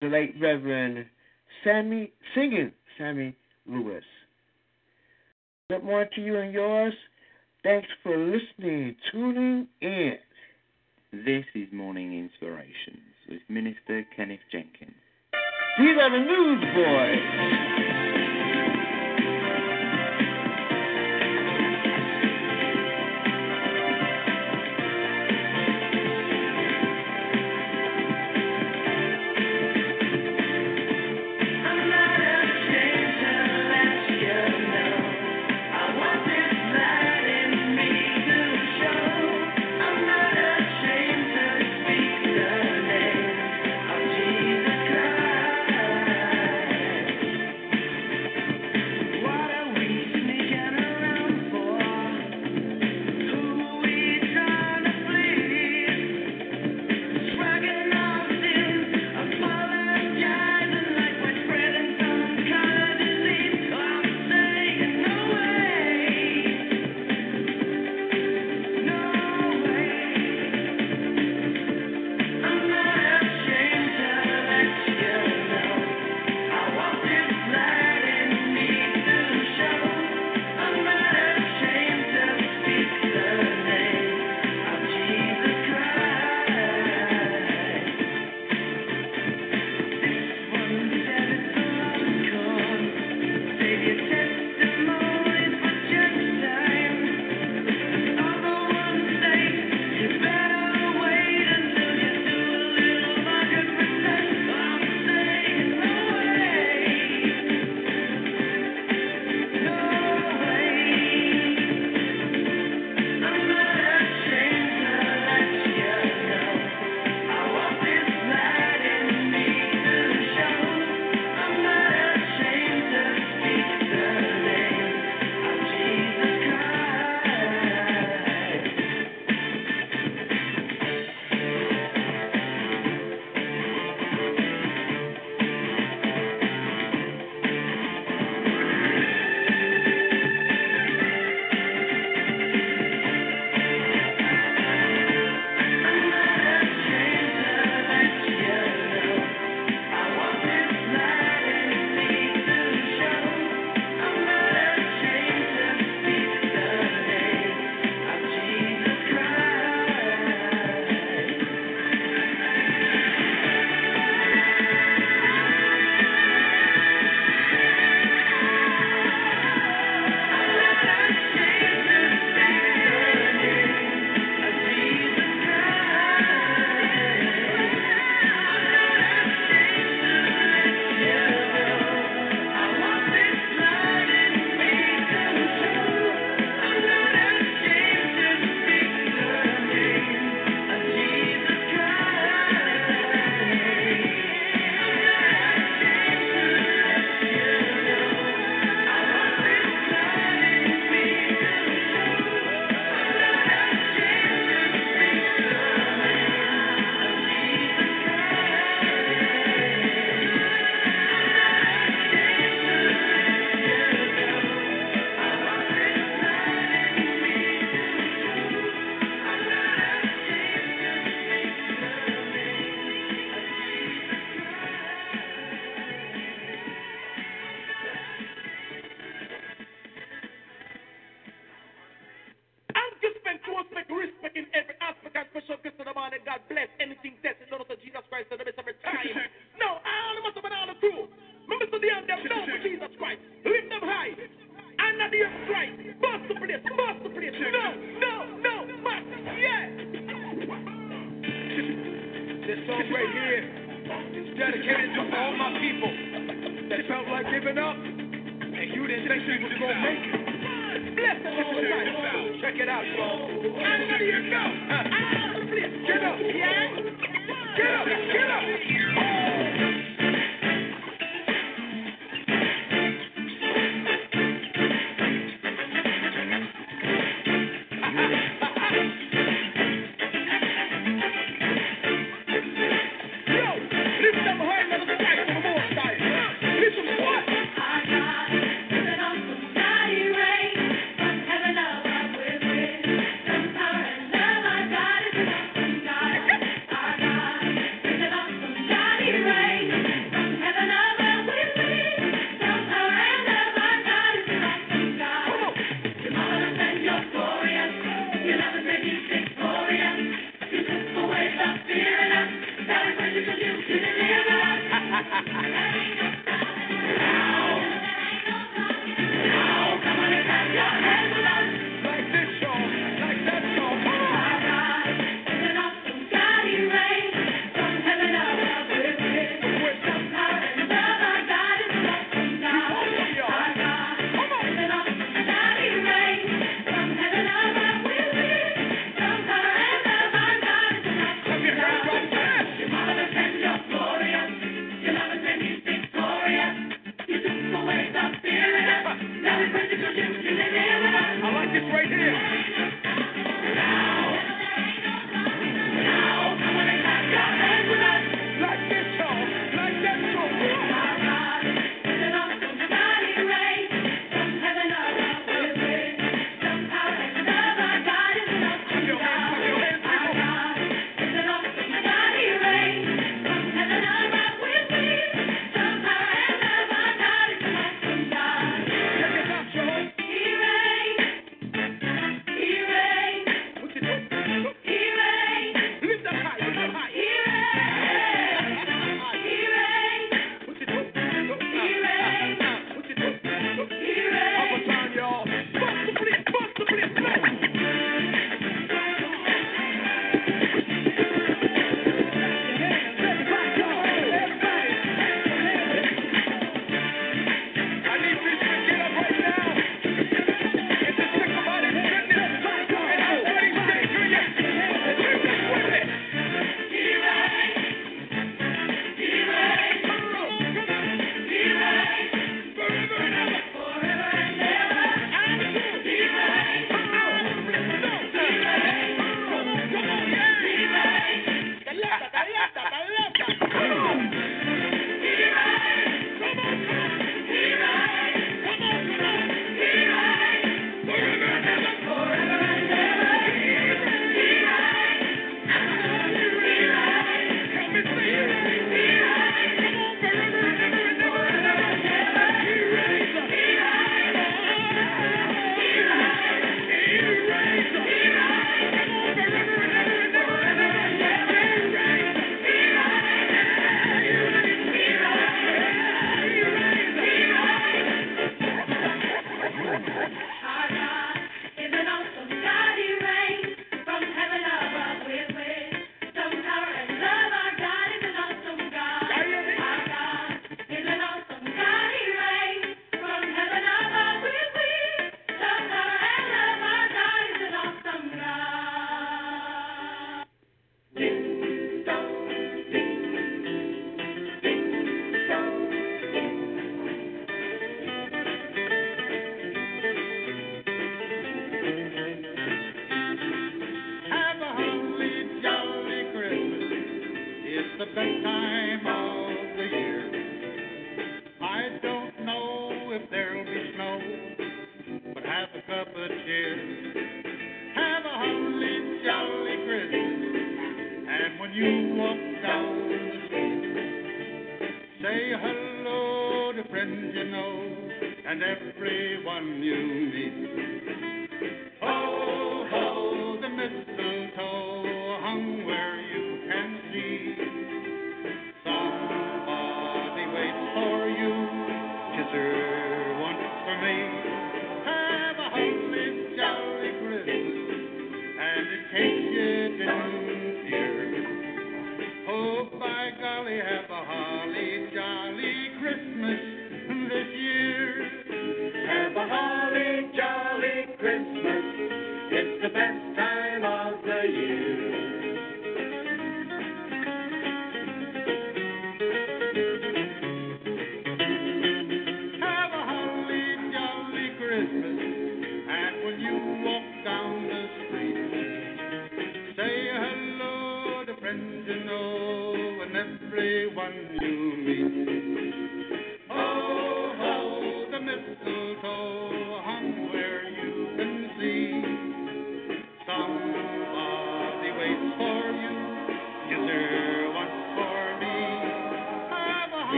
The late Reverend Sammy Singing Sammy Lewis. Good morning to you and yours. Thanks for listening, tuning in. This is Morning Inspirations with Minister Kenneth Jenkins. He's a newsboy.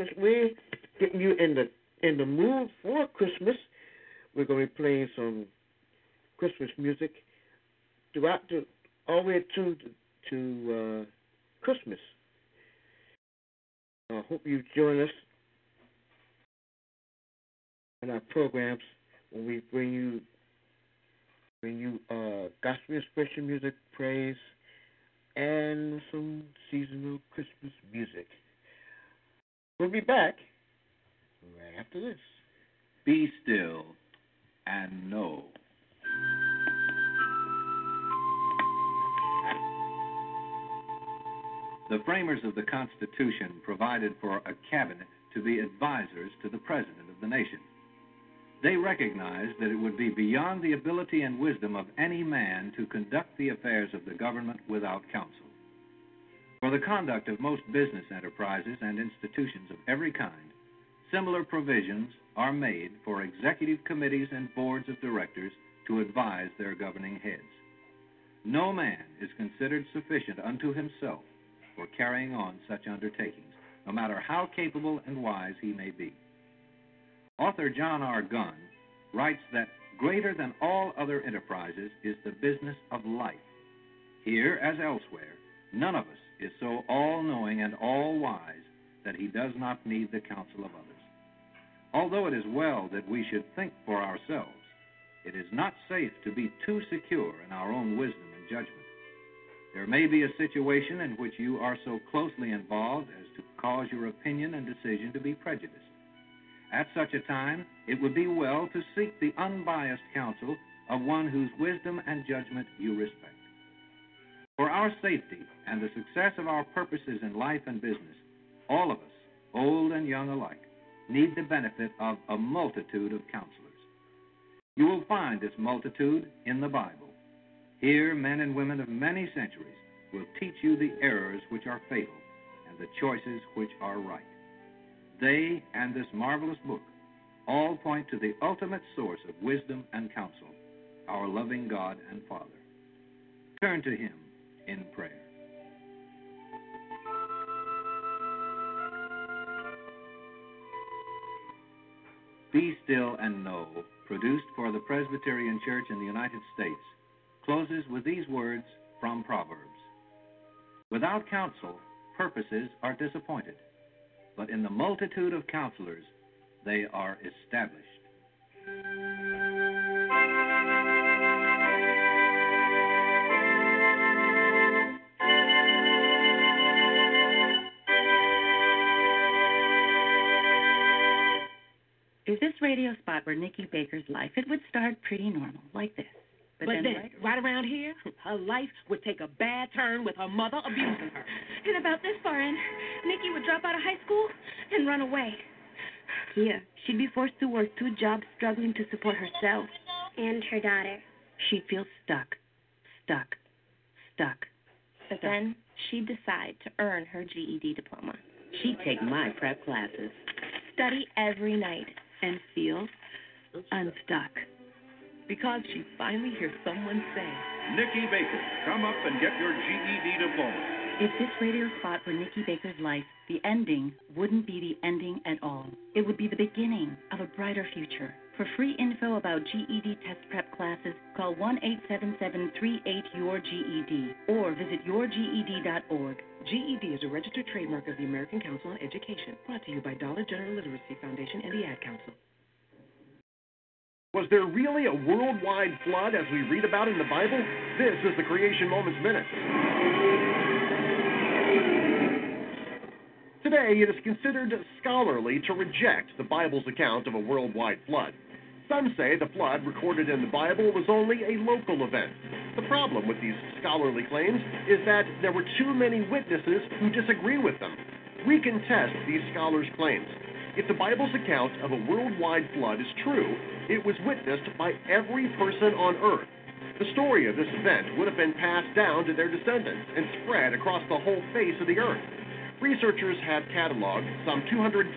Jolly Christmas. We're getting you in the in the mood for Christmas. We're going to be playing some Christmas music throughout the all the way to to uh, Christmas. I hope you join us in our programs when we bring you bring you uh, gospel inspiration music, praise, and some seasonal Christmas music. We'll be back right after this. Be still and know. The framers of the Constitution provided for a cabinet to be advisors to the President of the nation. They recognized that it would be beyond the ability and wisdom of any man to conduct the affairs of the government without counsel. For the conduct of most business enterprises and institutions of every kind, similar provisions are made for executive committees and boards of directors to advise their governing heads. No man is considered sufficient unto himself for carrying on such undertakings, no matter how capable and wise he may be. Author John R. Gunn writes that greater than all other enterprises is the business of life. Here, as elsewhere, none of us is so all knowing and all wise that he does not need the counsel of others. Although it is well that we should think for ourselves, it is not safe to be too secure in our own wisdom and judgment. There may be a situation in which you are so closely involved as to cause your opinion and decision to be prejudiced. At such a time, it would be well to seek the unbiased counsel of one whose wisdom and judgment you respect. For our safety and the success of our purposes in life and business, all of us, old and young alike, need the benefit of a multitude of counselors. You will find this multitude in the Bible. Here, men and women of many centuries will teach you the errors which are fatal and the choices which are right. They and this marvelous book all point to the ultimate source of wisdom and counsel, our loving God and Father. Turn to Him in prayer. Be Still and Know, produced for the Presbyterian Church in the United States, closes with these words from Proverbs Without counsel, purposes are disappointed, but in the multitude of counselors, they are established. If this radio spot were Nikki Baker's life, it would start pretty normal, like this. But, But then, then, later- right around here, her life would take a bad turn with her mother abusing her. [laughs] And about this far in, Nikki would drop out of high school and run away. Here, she'd be forced to work two jobs, struggling to support herself. And her daughter. She'd feel stuck, stuck, stuck. But then she'd decide to earn her GED diploma. She'd take my prep classes Study every night. And feel unstuck. Because she finally hears someone say, Nikki Baker, come up and get your GED diploma. If this radio spot were Nikki Baker's life, the ending wouldn't be the ending at all. It would be the beginning of a brighter future For free info about GED test prep classes, call 1 877 38 your GED or visit yourged.org. GED is a registered trademark of the American Council on Education, brought to you by Dollar General Literacy Foundation and the Ad Council. Was there really a worldwide flood as we read about in the Bible? This is the Creation Moments Minute. Today, it is considered scholarly to reject the Bible's account of a worldwide flood. Some say the flood recorded in the Bible was only a local event. The problem with these scholarly claims is that there were too many witnesses who disagree with them. We can test these scholars' claims. If the Bible's account of a worldwide flood is true, it was witnessed by every person on earth. The story of this event would have been passed down to their descendants and spread across the whole face of the earth. Researchers have cataloged some 270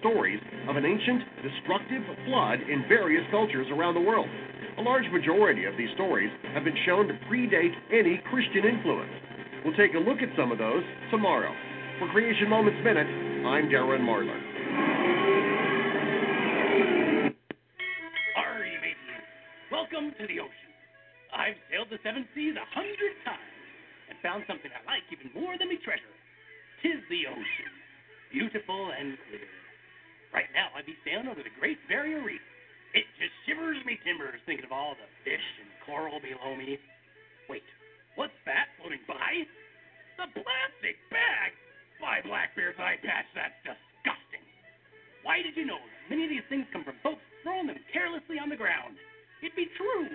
stories of an ancient, destructive flood in various cultures around the world. A large majority of these stories have been shown to predate any Christian influence. We'll take a look at some of those tomorrow. For Creation Moments Minute, I'm Darren Marlar. Mateys? Welcome to the ocean. I've sailed the seven seas a hundred times and found something I like even more than me treasure. Tis the ocean, beautiful and clear. Right now, I'd be sailing over the Great Barrier Reef. It just shivers me timbers thinking of all the fish and coral below me. Wait, what's that floating by? The plastic bag! Why, Blackbeard's eye patch, that's disgusting. Why did you know that many of these things come from folks throwing them carelessly on the ground? It'd be true.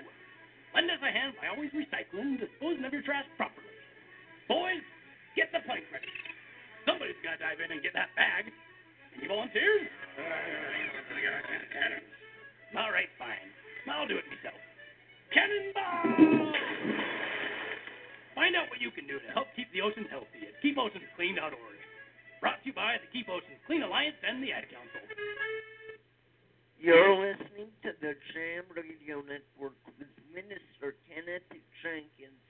Lend us a hand by always recycling and disposing of your trash properly. Boys, get the plank ready. Somebody's got to dive in and get that bag. Any volunteers? All right, fine. I'll do it myself. Cannonball! Find out what you can do to help keep the oceans healthy at keepoceansclean.org. Brought to you by the Keep Oceans Clean Alliance and the Ad Council. You're listening to the Jam Radio Network with Minister Kenneth Jenkins.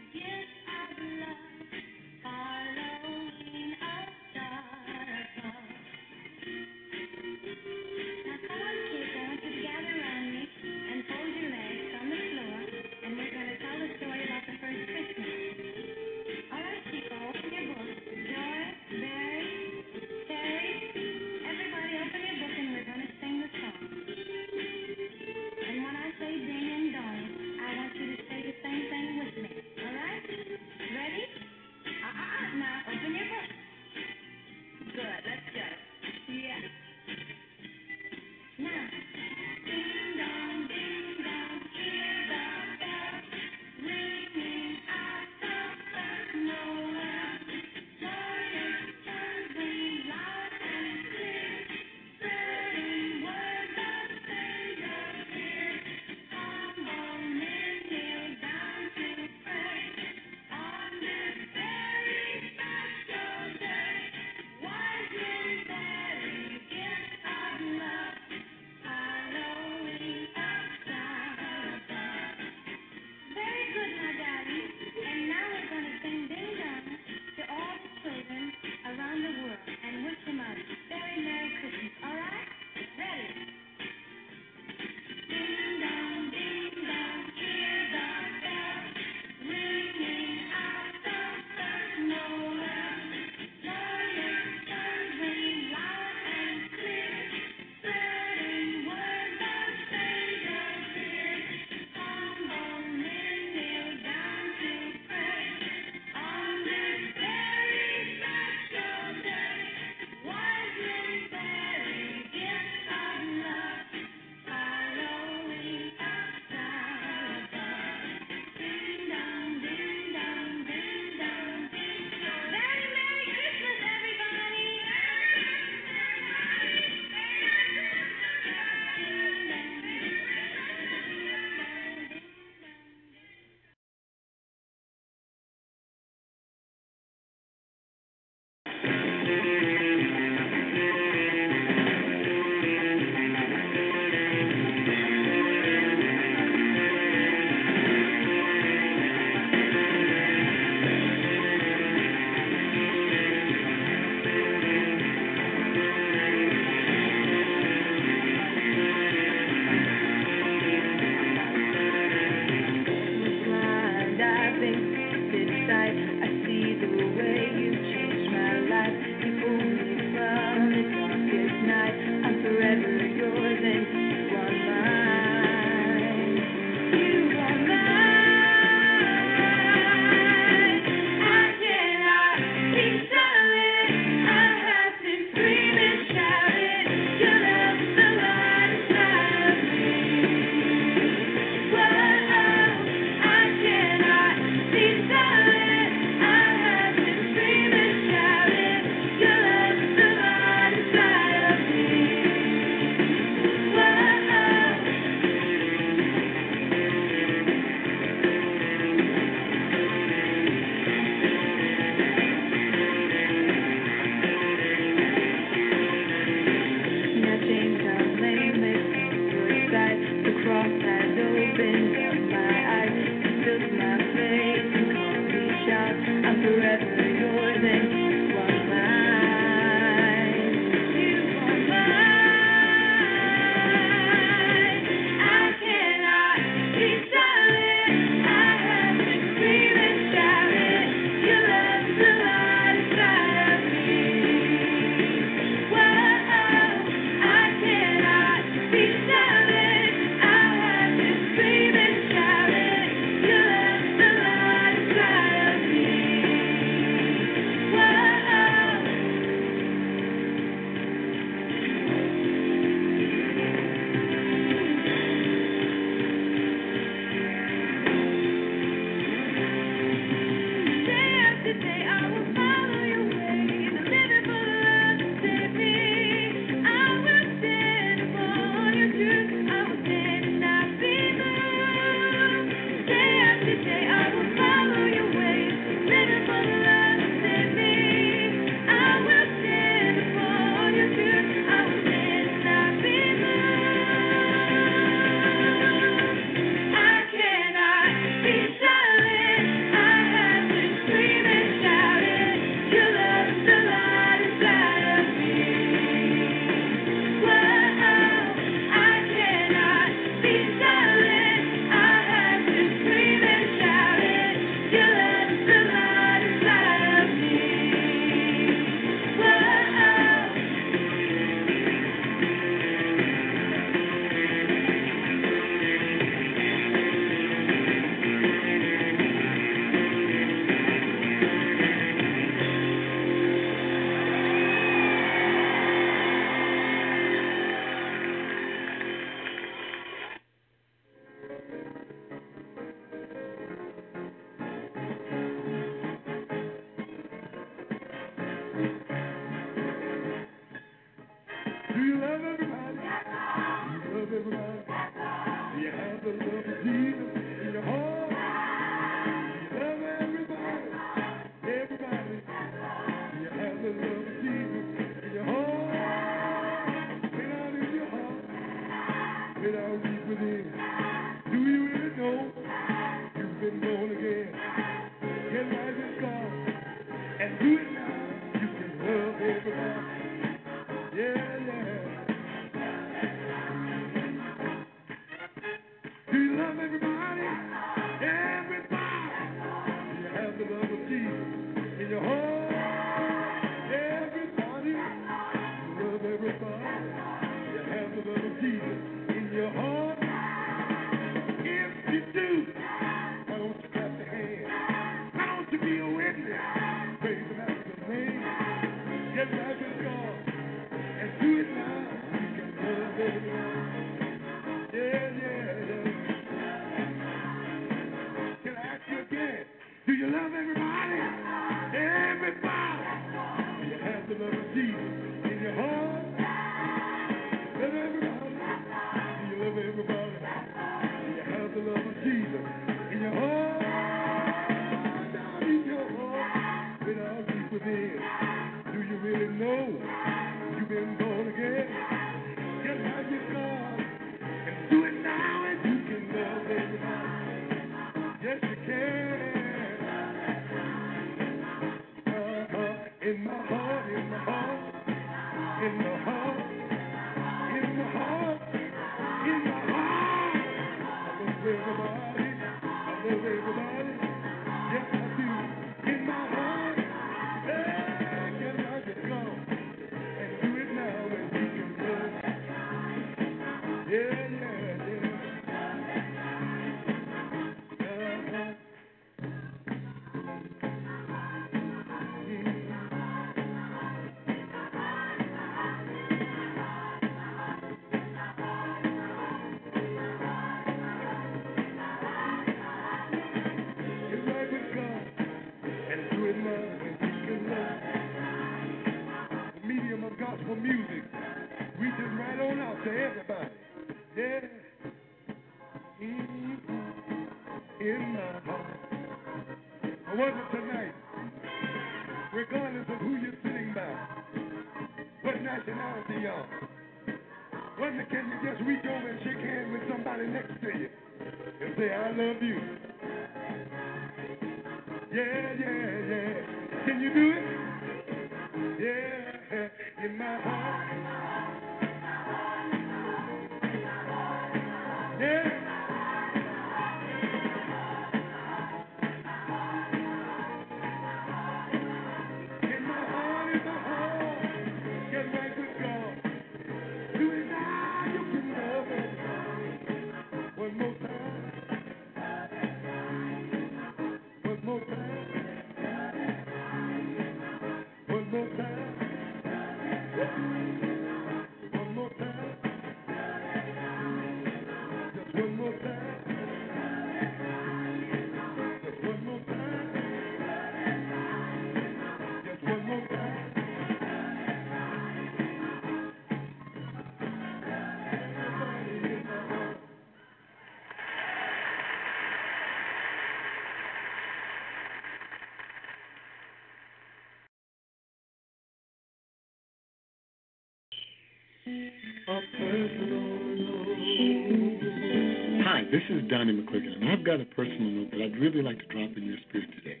Really like to drop in your spirit today.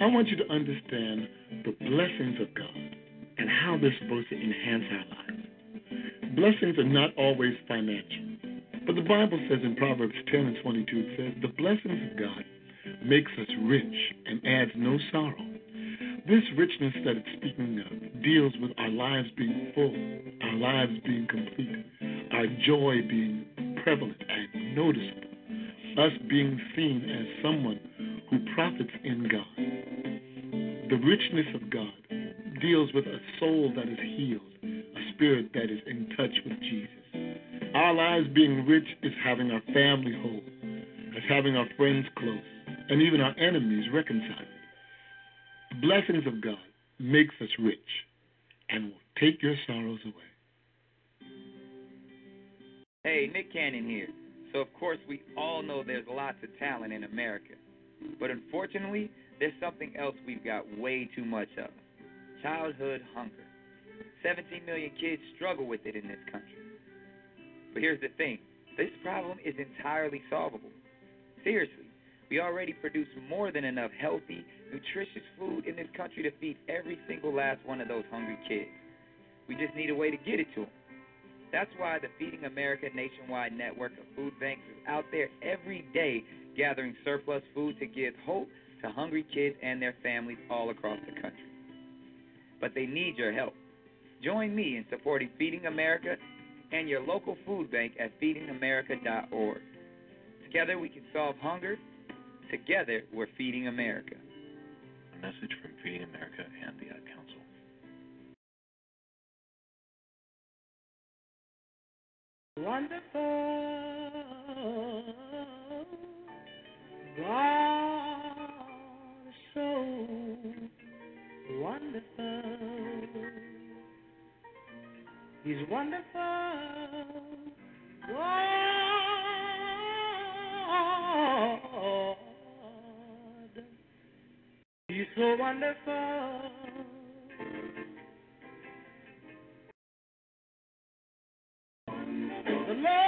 I want you to understand the blessings of God and how they're supposed to enhance our lives. Blessings are not always financial, but the Bible says in Proverbs 10 and 22, it says, The blessings of God makes us rich and adds no sorrow. This richness that it's speaking of deals with our lives being full, our lives being complete, our joy being prevalent and noticeable, us being seen as someone who profits in God. The richness of God deals with a soul that is healed, a spirit that is in touch with Jesus. Our lives being rich is having our family whole, is having our friends close, and even our enemies reconciled. The blessings of God makes us rich and will take your sorrows away. Hey, Nick Cannon here. So, of course, we all know there's lots of talent in America. But unfortunately, there's something else we've got way too much of childhood hunger. 17 million kids struggle with it in this country. But here's the thing this problem is entirely solvable. Seriously, we already produce more than enough healthy, nutritious food in this country to feed every single last one of those hungry kids. We just need a way to get it to them. That's why the Feeding America nationwide network of food banks is out there every day gathering surplus food to give hope to hungry kids and their families all across the country. But they need your help. Join me in supporting Feeding America and your local food bank at feedingamerica.org. Together we can solve hunger. Together we're feeding America. A message from Feeding America and the Wonderful. God, so wonderful. He's wonderful. God, He's so wonderful. Let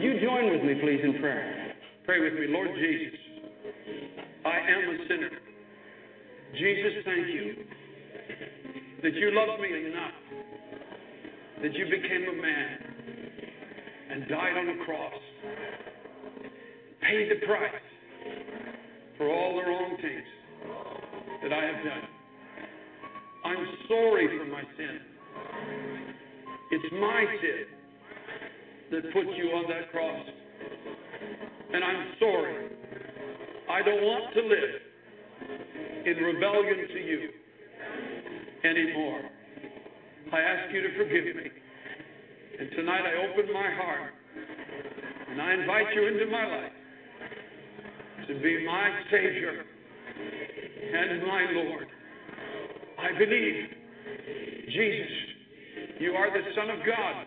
Would you join with me, please, in prayer? Pray with me. Lord Jesus, I am a sinner. Jesus, thank you that you loved me enough, that you became a man and died on a cross, paid the price for all the wrong things that I have done. I'm sorry for my sin. It's my sin that put you on that cross. And I'm sorry. I don't want to live in rebellion to you anymore. I ask you to forgive me. And tonight I open my heart and I invite you into my life to be my Savior and my Lord. I believe, Jesus, you are the Son of God.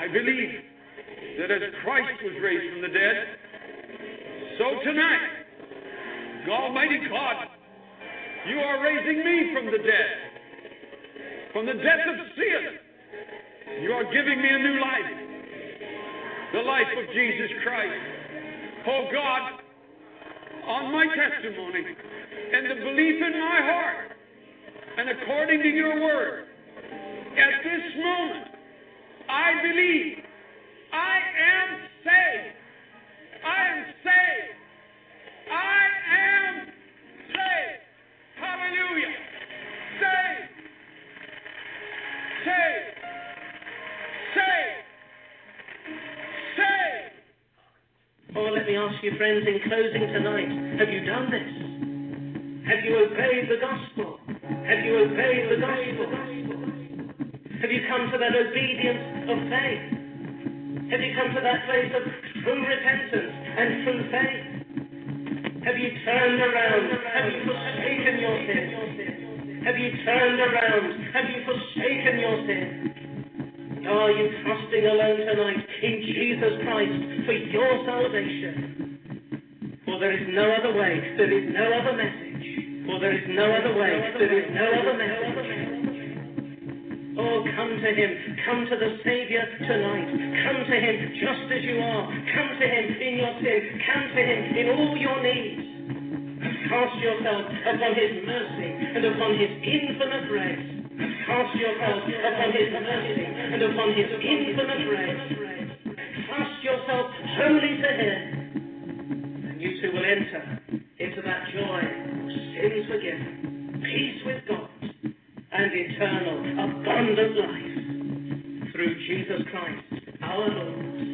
I believe that as Christ was raised from the dead, so tonight, Almighty God, you are raising me from the dead, from the death of sin. You are giving me a new life, the life of Jesus Christ. Oh God, on my testimony and the belief in my heart, and according to your word, at this moment, I believe I am saved. I am saved. I am saved. Hallelujah. Saved. Saved. Saved. Saved. Oh, let me ask you, friends, in closing tonight, have you done this? Have you obeyed the gospel? Have you obeyed the gospel? Have you come to that obedience of faith? Have you come to that place of true repentance and true faith? Have you turned around? Have you forsaken your sin? Have you turned around? Have you forsaken your sin? Are you trusting alone tonight in Jesus Christ for your salvation? For there is no other way, there is no other message. For there is no other way, there is no other message. Oh, come to Him. Come to the Savior tonight. Come to Him just as you are. Come to Him in your sin. Come to Him in all your needs. Cast yourself upon His mercy and upon His infinite grace. Cast yourself upon His mercy and upon His infinite grace. Cast yourself wholly to Him, and you too will enter into that joy sins forgiven, peace with God, eternal, abundant life through Jesus Christ our Lord.